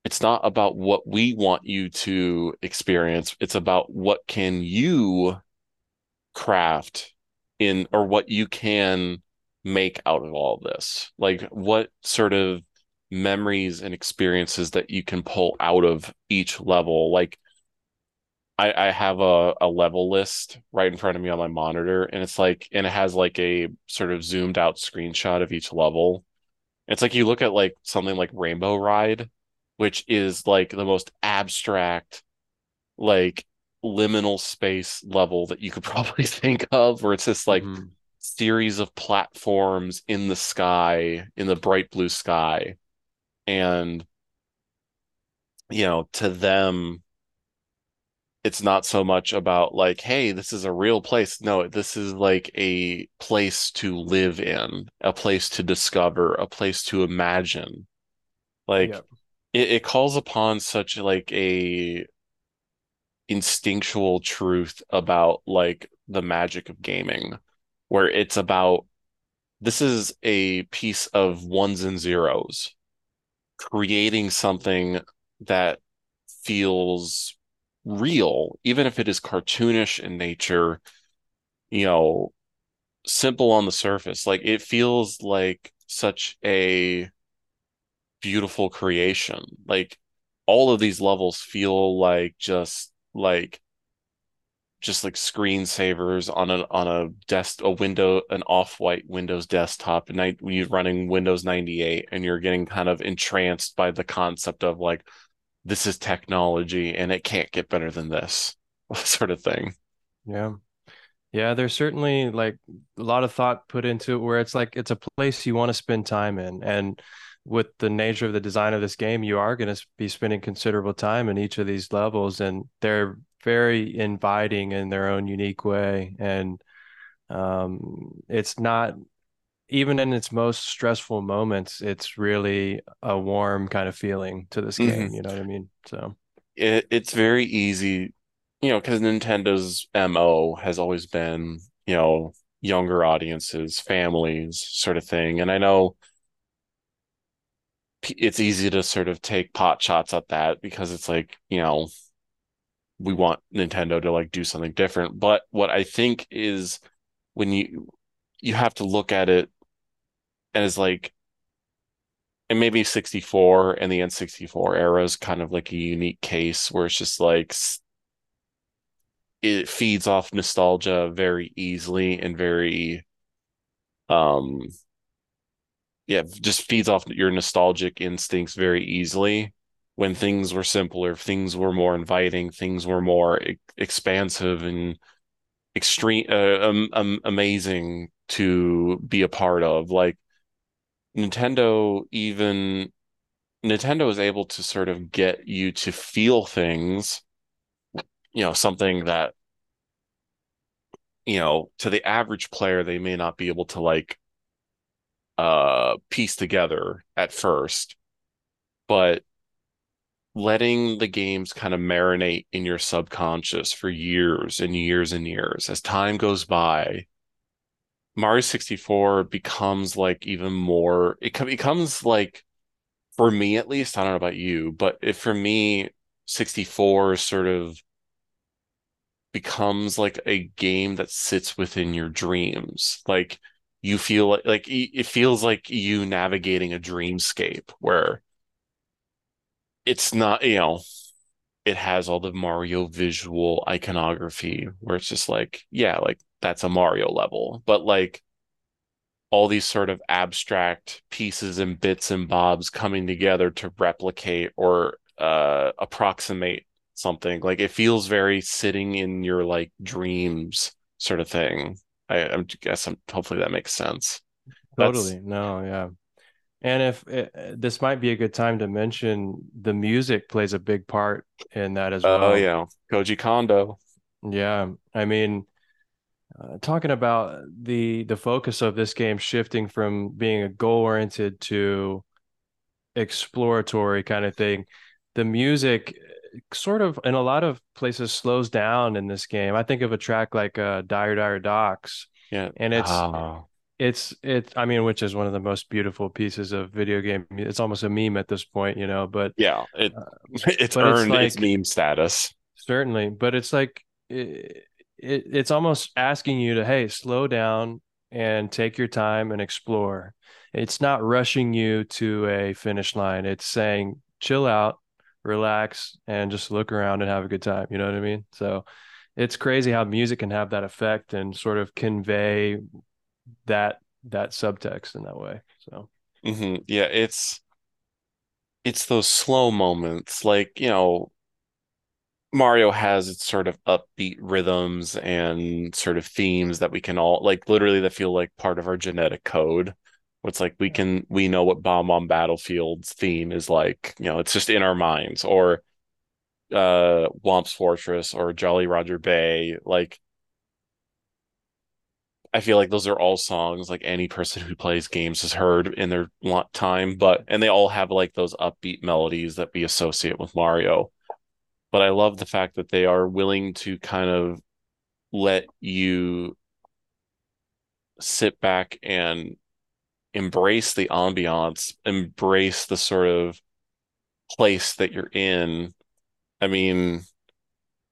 it's not about what we want you to experience, it's about what can you craft in or what you can make out of all this. Like what sort of memories and experiences that you can pull out of each level. Like I, I have a, a level list right in front of me on my monitor, and it's like, and it has like a sort of zoomed out screenshot of each level. It's like you look at like something like Rainbow Ride, which is like the most abstract, like liminal space level that you could probably think of, where it's just like mm-hmm. series of platforms in the sky, in the bright blue sky. And, you know, to them, it's not so much about like, hey, this is a real place. No, this is like a place to live in, a place to discover, a place to imagine. Like yep. it, it calls upon such like a instinctual truth about like the magic of gaming, where it's about this is a piece of ones and zeros, creating something that feels real, even if it is cartoonish in nature, you know, simple on the surface. Like it feels like such a beautiful creation. Like all of these levels feel like just like just like screensavers on a on a desk a window an off-white Windows desktop and I, you're running Windows 98 and you're getting kind of entranced by the concept of like this is technology and it can't get better than this sort of thing. Yeah. Yeah, there's certainly like a lot of thought put into it where it's like it's a place you want to spend time in. And with the nature of the design of this game, you are going to be spending considerable time in each of these levels, and they're very inviting in their own unique way. And um, it's not even in its most stressful moments, it's really a warm kind of feeling to this game. Mm-hmm. You know what I mean? So it, it's very easy, you know, because Nintendo's MO has always been, you know, younger audiences, families, sort of thing. And I know it's easy to sort of take pot shots at that because it's like, you know, we want Nintendo to like do something different. But what I think is when you you have to look at it as like and maybe 64 and the N64 era is kind of like a unique case where it's just like it feeds off nostalgia very easily and very um yeah just feeds off your nostalgic instincts very easily. When things were simpler things were more inviting things were more e- expansive and extreme uh, um, um, amazing to be a part of. Like Nintendo even Nintendo is able to sort of get you to feel things, you know, something that you know, to the average player they may not be able to like uh piece together at first. But letting the games kind of marinate in your subconscious for years and years and years as time goes by Mario 64 becomes like even more it becomes like for me at least, I don't know about you, but if for me 64 sort of becomes like a game that sits within your dreams. Like you feel like like it feels like you navigating a dreamscape where it's not, you know, it has all the Mario visual iconography where it's just like, yeah, like that's a Mario level. But like all these sort of abstract pieces and bits and bobs coming together to replicate or uh, approximate something. Like it feels very sitting in your like dreams sort of thing. I, I guess I'm, hopefully that makes sense. Totally. That's... No, yeah. And if it, eh, this might be a good time to mention the music plays a big part in that as well. Oh yeah, Koji Kondo. Yeah, I mean, uh, talking about the the focus of this game shifting from being a goal oriented to exploratory kind of thing, the music eh, sort of in a lot of places slows down in this game. I think of a track like uh, "Dire Dire Docks." Yeah, and it's. Oh it's it i mean which is one of the most beautiful pieces of video game it's almost a meme at this point you know but yeah it uh, it's earned it's, like, its meme status certainly but it's like it, it, it's almost asking you to hey slow down and take your time and explore. It's not rushing you to a finish line. It's saying chill out relax and just look around and have a good time. You know what i mean? So it's crazy how music can have that effect and sort of convey that that subtext in that way. So. Mm-hmm. yeah, it's it's those slow moments, like you know, Mario has its sort of upbeat rhythms and sort of themes that we can all like literally that feel like part of our genetic code. It's like we can we know what Bob-omb Battlefield's theme is like, you know, it's just in our minds, or uh Whomp's Fortress or Jolly Roger Bay. Like I feel like those are all songs like any person who plays games has heard in their time, but and they all have like those upbeat melodies that we associate with Mario. But I love the fact that they are willing to kind of let you sit back and embrace the ambiance, embrace the sort of place that you're in. I mean,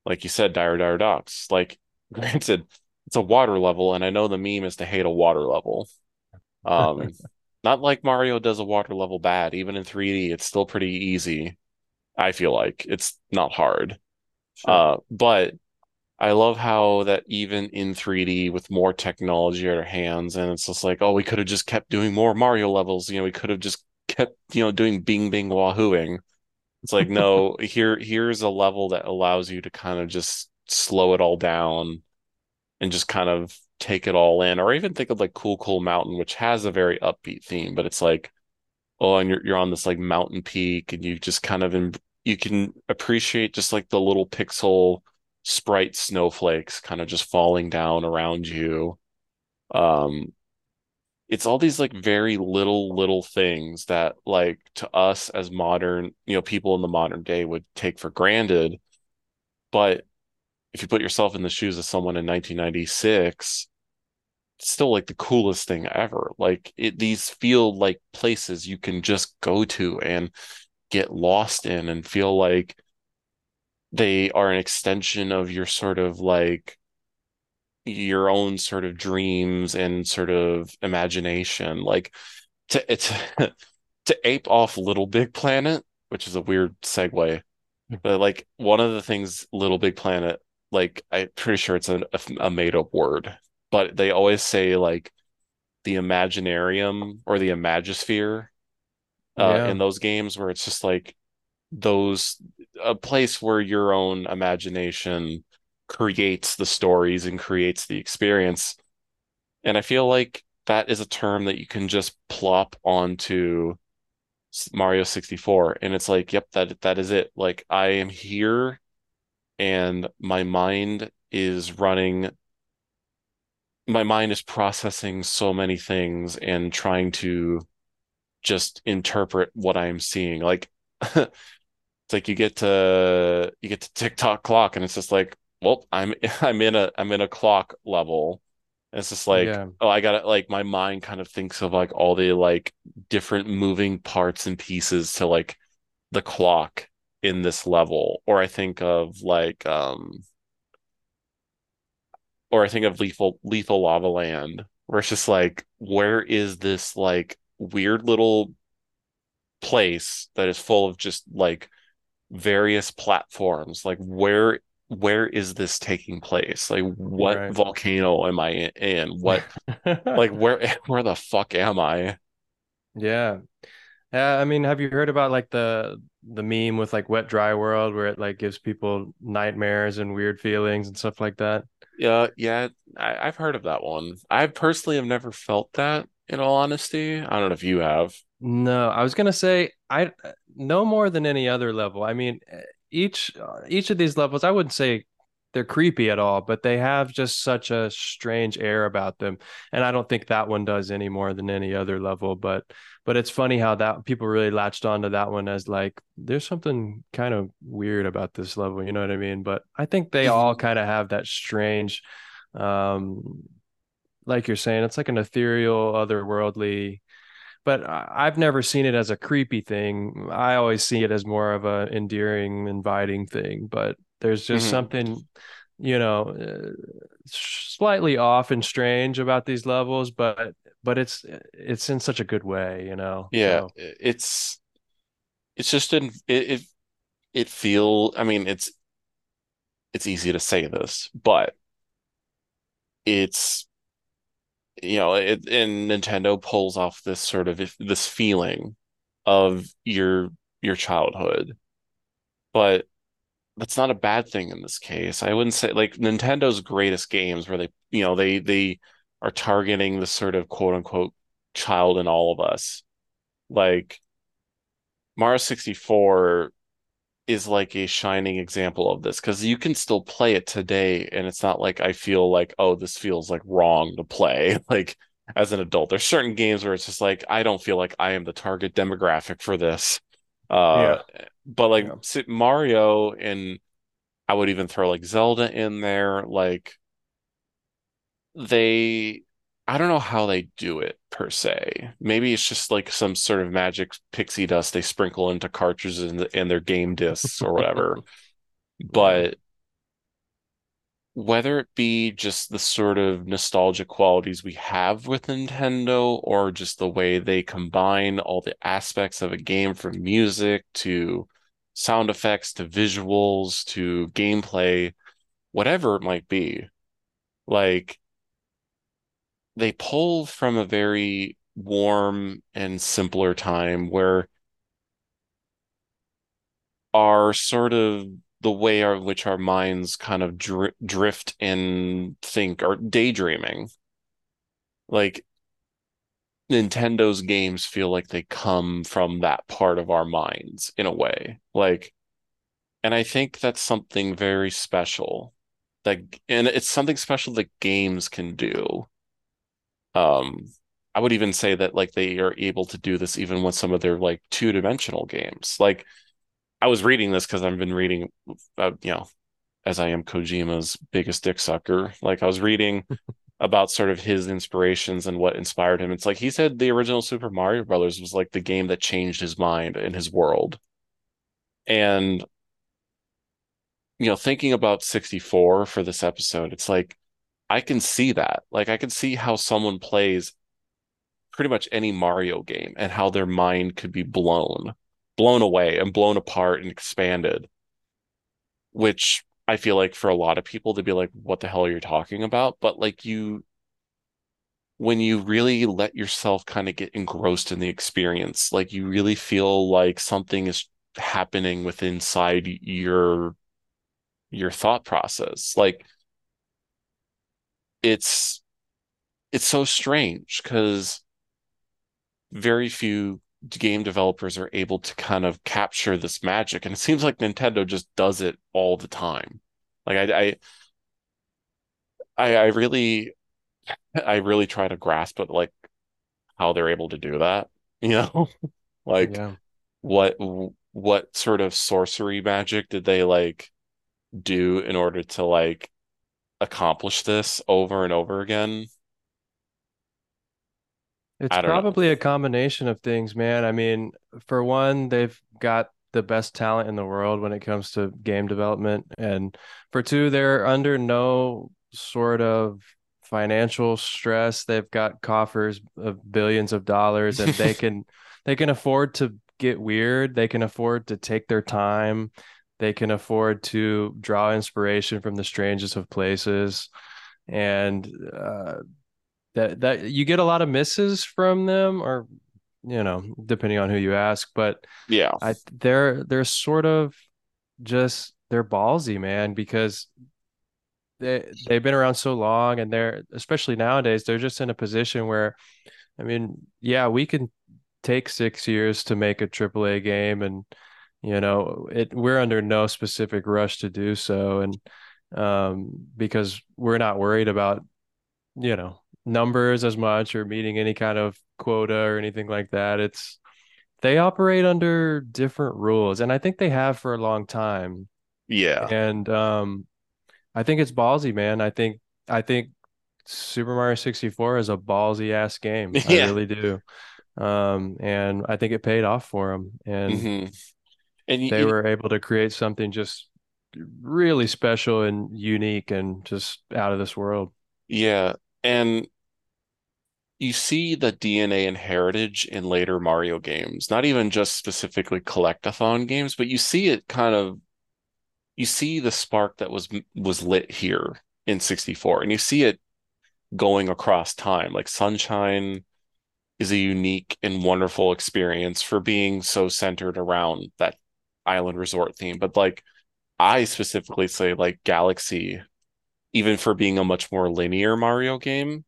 like you said, Dire Dire Docks. Like, granted, it's a water level, and I know the meme is to hate a water level. Um, not like Mario does a water level bad. Even in 3D, it's still pretty easy. I feel like it's not hard. Sure. Uh, but I love how that even in 3D with more technology at our hands, and it's just like, oh, we could have just kept doing more Mario levels. You know, we could have just kept, you know, doing Bing Bing Wahooing. It's like, no, here here's a level that allows you to kind of just slow it all down and just kind of take it all in or even think of like cool cool mountain which has a very upbeat theme but it's like oh and you're, you're on this like mountain peak and you just kind of in, you can appreciate just like the little pixel sprite snowflakes kind of just falling down around you. Um it's all these like very little little things that like to us as modern you know people in the modern day would take for granted. But if you put yourself in the shoes of someone in 1996 it's still like the coolest thing ever. Like it these feel like places you can just go to and get lost in and feel like they are an extension of your sort of like your own sort of dreams and sort of imagination. Like to it's to ape off LittleBigPlanet which is a weird segue hmm. but like one of the things LittleBigPlanet like I'm pretty sure it's a, a made up word, but they always say like the Imaginarium or the Imagisphere uh, yeah. in those games where it's just like those a place where your own imagination creates the stories and creates the experience. And I feel like that is a term that you can just plop onto Mario 64 and it's like yep that that is it like I am here and my mind is running my mind is processing so many things and trying to just interpret what I'm seeing. Like it's like you get to you get to Tick Tock Clock and it's just like, well, I'm I'm in a I'm in a clock level. And it's just like, yeah. oh, I got it. Like my mind kind of thinks of like all the like different moving parts and pieces to like the clock in this level or i think of like um or i think of lethal lethal lava land where it's just like where is this like weird little place that is full of just like various platforms like where where is this taking place? Like what Right. volcano am I in? What like where where the fuck am I? Yeah. Yeah, I mean, have you heard about like the the meme with like wet dry world where it like gives people nightmares and weird feelings and stuff like that? Yeah, yeah, I, I've heard of that one. I personally have never felt that, in all honesty. I don't know if you have. No, I was gonna say I no more than any other level. I mean, eh, each each of these levels, I wouldn't say they're creepy at all, but they have just such a strange air about them. And I don't think that one does any more than any other level. But but it's funny how that people really latched onto that one as like there's something kind of weird about this level, you know what I mean? But I think they all Mhm. kind of have that strange um like you're saying, it's like an ethereal, otherworldly but I've never seen it as a creepy thing. I always see it as more of a endearing, inviting thing. But there's just Mhm. something, you know, uh, slightly off and strange about these levels, but but it's it's in such a good way, you know. Yeah, So it's it's just in it, it it feel I mean it's it's easy to say this, but it's you know, it and Nintendo pulls off this sort of this feeling of your your childhood. But that's not a bad thing in this case. I wouldn't say like Nintendo's greatest games where they, you know, they they are targeting the sort of quote unquote child in all of us. Like Mario 64 is like a shining example of this because you can still play it today and it's not like I feel like, oh, this feels like wrong to play like as an adult. There's certain games where it's just like I don't feel like I am the target demographic for this. Uh, yeah, but like yeah. Mario and I would even throw like Zelda in there, like they I don't know how they do it per se. Maybe it's just like some sort of magic pixie dust they sprinkle into cartridges the, in their game discs or whatever. But whether it be just the sort of nostalgic qualities we have with Nintendo or just the way they combine all the aspects of a game from music to sound effects to visuals to gameplay, whatever it might be, like they pull from a very warm and simpler time where our sort of the way in which our minds kind of dri drift and think or daydreaming. Like Nintendo's games feel like they come from that part of our minds in a way. Like, and I think that's something very special. That, and it's something special that games can do. Um, I would even say that like they are able to do this even with some of their like two-dimensional games. Like I was reading this because I've been reading, uh, you know, as I am Kojima's biggest dick sucker. Like I was reading about sort of his inspirations and what inspired him. It's like he said the original Super Mario Brothers was like the game that changed his mind and his world. And you know, thinking about 64 for this episode, it's like I can see that. Like I can see how someone plays pretty much any Mario game and how their mind could be blown, blown away and blown apart and expanded, which I feel like for a lot of people they'd be like, what the hell are you talking about? But like you when you really let yourself kind of get engrossed in the experience, like you really feel like something is happening within inside your your thought process. Like it's it's so strange because very few game developers are able to kind of capture this magic, and it seems like Nintendo just does it all the time. Like I I I, I really I really try to grasp it, like how they're able to do that. You know, like Yeah. what what sort of sorcery magic did they like do in order to like accomplish this over and over again? It's don't know. probably a combination of things, man. I mean, for one, they've got the best talent in the world when it comes to game development. And for two, they're under no sort of financial stress. They've got coffers of billions of dollars and they can they can afford to get weird. They can afford to take their time. they can afford to draw inspiration from the strangest of places, and uh, that that you get a lot of misses from them, or you know, depending on who you ask. But Yeah. I they're they're sort of just they're ballsy, man, because they they've been around so long, and they're especially nowadays they're just in a position where, I mean, yeah, we can take six years to make a AAA game, and you know, it we're under no specific rush to do so, and um, because we're not worried about you know numbers as much or meeting any kind of quota or anything like that. It's they operate under different rules, and I think they have for a long time. Yeah. And um, I think it's ballsy, man. I think I think Super Mario 64 is a ballsy ass game. I really do. Um, and I think it paid off for them, and hmm And they you- were able to create something just really special and unique and just out of this world. yeah. And you see the DNA and heritage in later Mario games, not even just specifically collectathon games, but you see it kind of you see the spark that was was lit here in 64 and you see it going across time. Like Sunshine is a unique and wonderful experience for being so centered around that island resort theme. But like I specifically say like Galaxy, even for being a much more linear Mario game,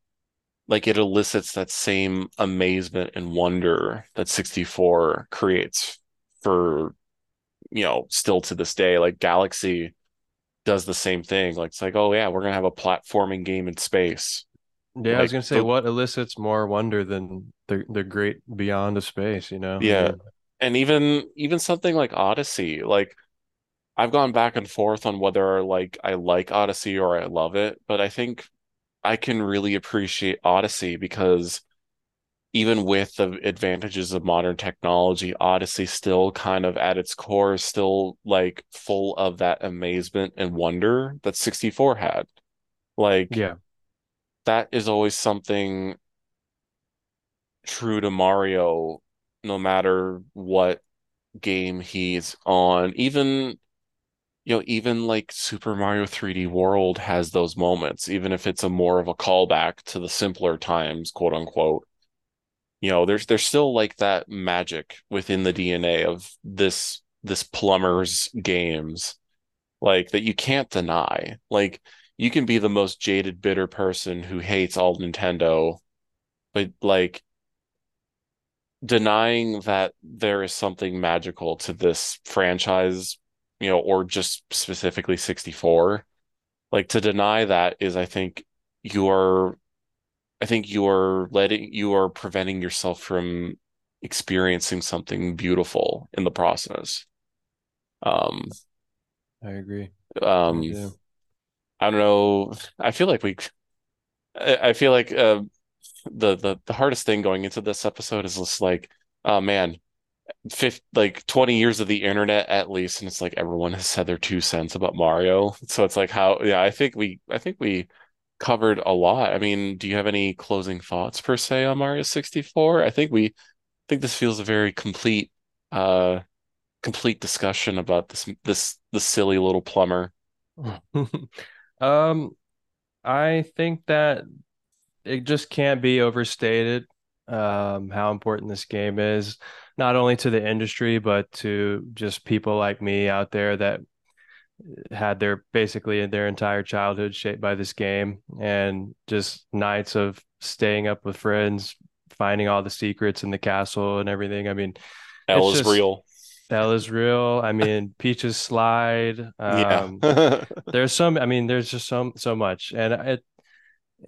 like it elicits that same amazement and wonder that 64 creates for, you know, still to this day. Like Galaxy does the same thing. Like it's like, oh yeah, we're gonna have a platforming game in space. Yeah, I was gonna say, the- what elicits more wonder than the the great beyond of space, you know? I Yeah. And even even something like Odyssey, like I've gone back and forth on whether like I like Odyssey or I love it, but I think I can really appreciate Odyssey because even with the advantages of modern technology, Odyssey still kind of at its core is still like full of that amazement and wonder that 64 had. Like yeah, that is always something true to Mario, no matter what game he's on. Even, you know, even like Super Mario 3D World has those moments, even if it's a more of a callback to the simpler times, quote unquote. You know, there's there's still like that magic within the DNA of this this plumber's games, like that you can't deny. Like you can be the most jaded, bitter person who hates all Nintendo, but like denying that there is something magical to this franchise, you know, or just specifically 64, like to deny that is, I think, you're, I think you're letting, you are preventing yourself from experiencing something beautiful in the process. Um, I agree. um, Yeah. I don't know. I feel like we, I I feel like uh, the the the hardest thing going into this episode is just like, oh man, fifth like 20 years of the internet at least, and it's like everyone has said their two cents about Mario. So it's like how, yeah, I think we, I think we covered a lot. I mean, do you have any closing thoughts per se on Mario 64? I think we, I think this feels a very complete, uh, complete discussion about this this the silly little plumber. Um, I think that it just can't be overstated um, how important this game is, not only to the industry, but to just people like me out there that had their basically their entire childhood shaped by this game and just nights of staying up with friends, finding all the secrets in the castle and everything. I mean, L It's is just- real. that is real. I mean, Peach's Slide. Yeah. Um, there's some i mean there's just so so much and it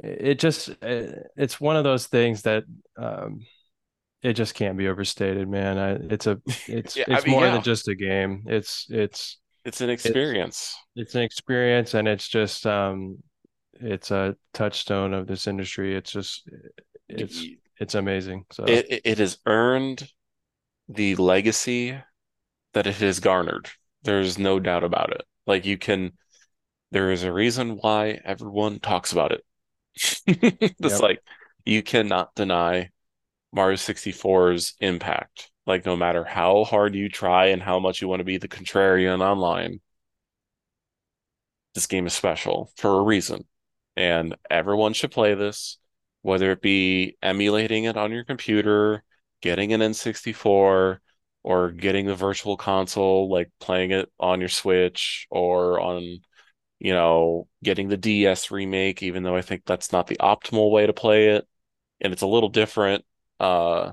it just it's one of those things that um it just can't be overstated man I, it's a it's Yeah, I it's mean, more yeah. than just a game it's it's It's an experience. it's an experience and it's just um it's a touchstone of this industry it's just it's it's amazing so it- it has earned the legacy that it has garnered. There's no doubt about it. Like you can, there is a reason why everyone talks about it. It's Yep. like you cannot deny Mario 64's impact Like no matter how hard you try and how much you want to be the contrarian online, this game is special for a reason. And everyone should play this, whether it be emulating it on your computer, getting an N64, or getting the virtual console, like playing it on your Switch or on, you know, getting the DS remake, even though I think that's not the optimal way to play it. And it's a little different. Uh,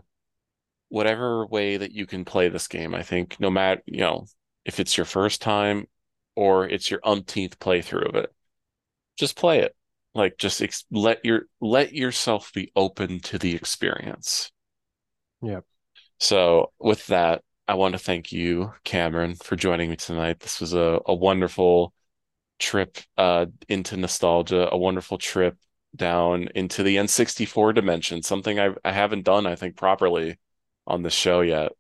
whatever way that you can play this game, I think no matter, you know, if it's your first time or it's your umpteenth playthrough of it, just play it. Like just ex- let your let yourself be open to the experience. Yep. So, with that, I want to thank you, Cameron, for joining me tonight. This was a, a wonderful trip uh, into nostalgia, a wonderful trip down into the N64 dimension, something I, I haven't done, I think, properly on the show yet.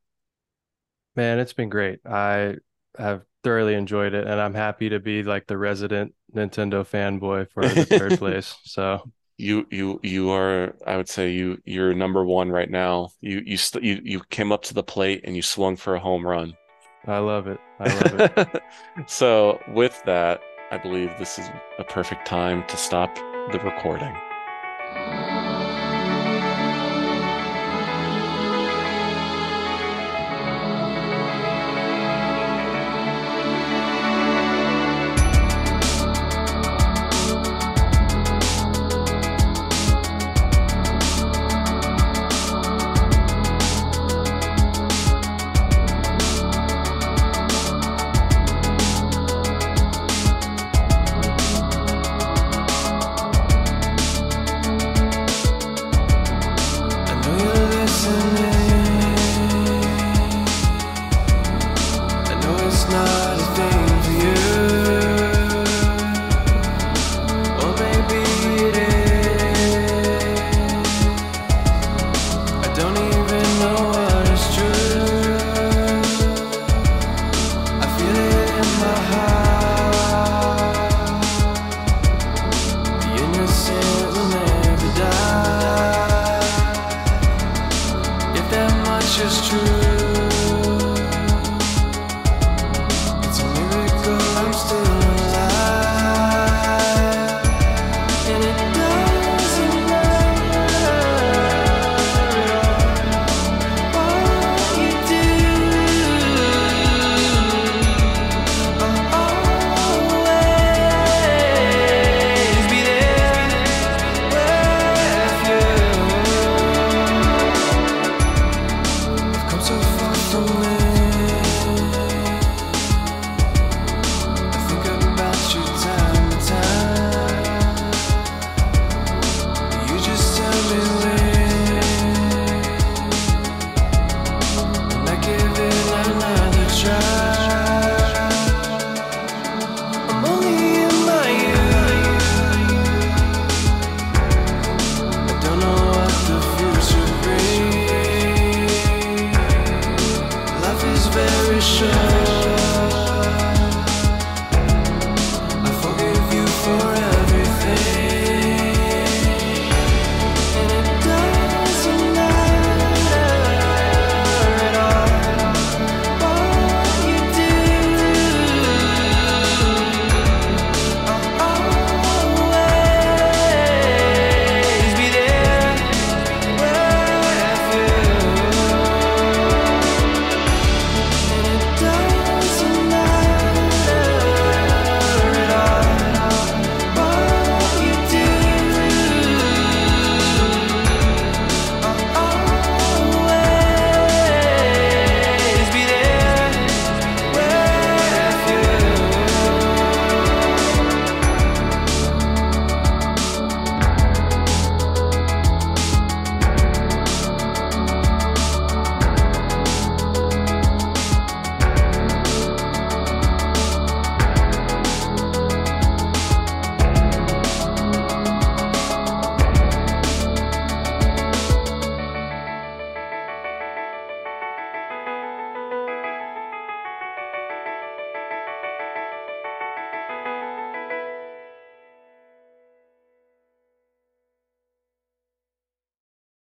Man, it's been great. I have thoroughly enjoyed it, and I'm happy to be like the resident Nintendo fanboy for the third place. So you you you are I would say you you're number one right now. You you st- you you came up to the plate and you swung for a home run. I love it. I love it. so with that, I believe this is a perfect time to stop the recording.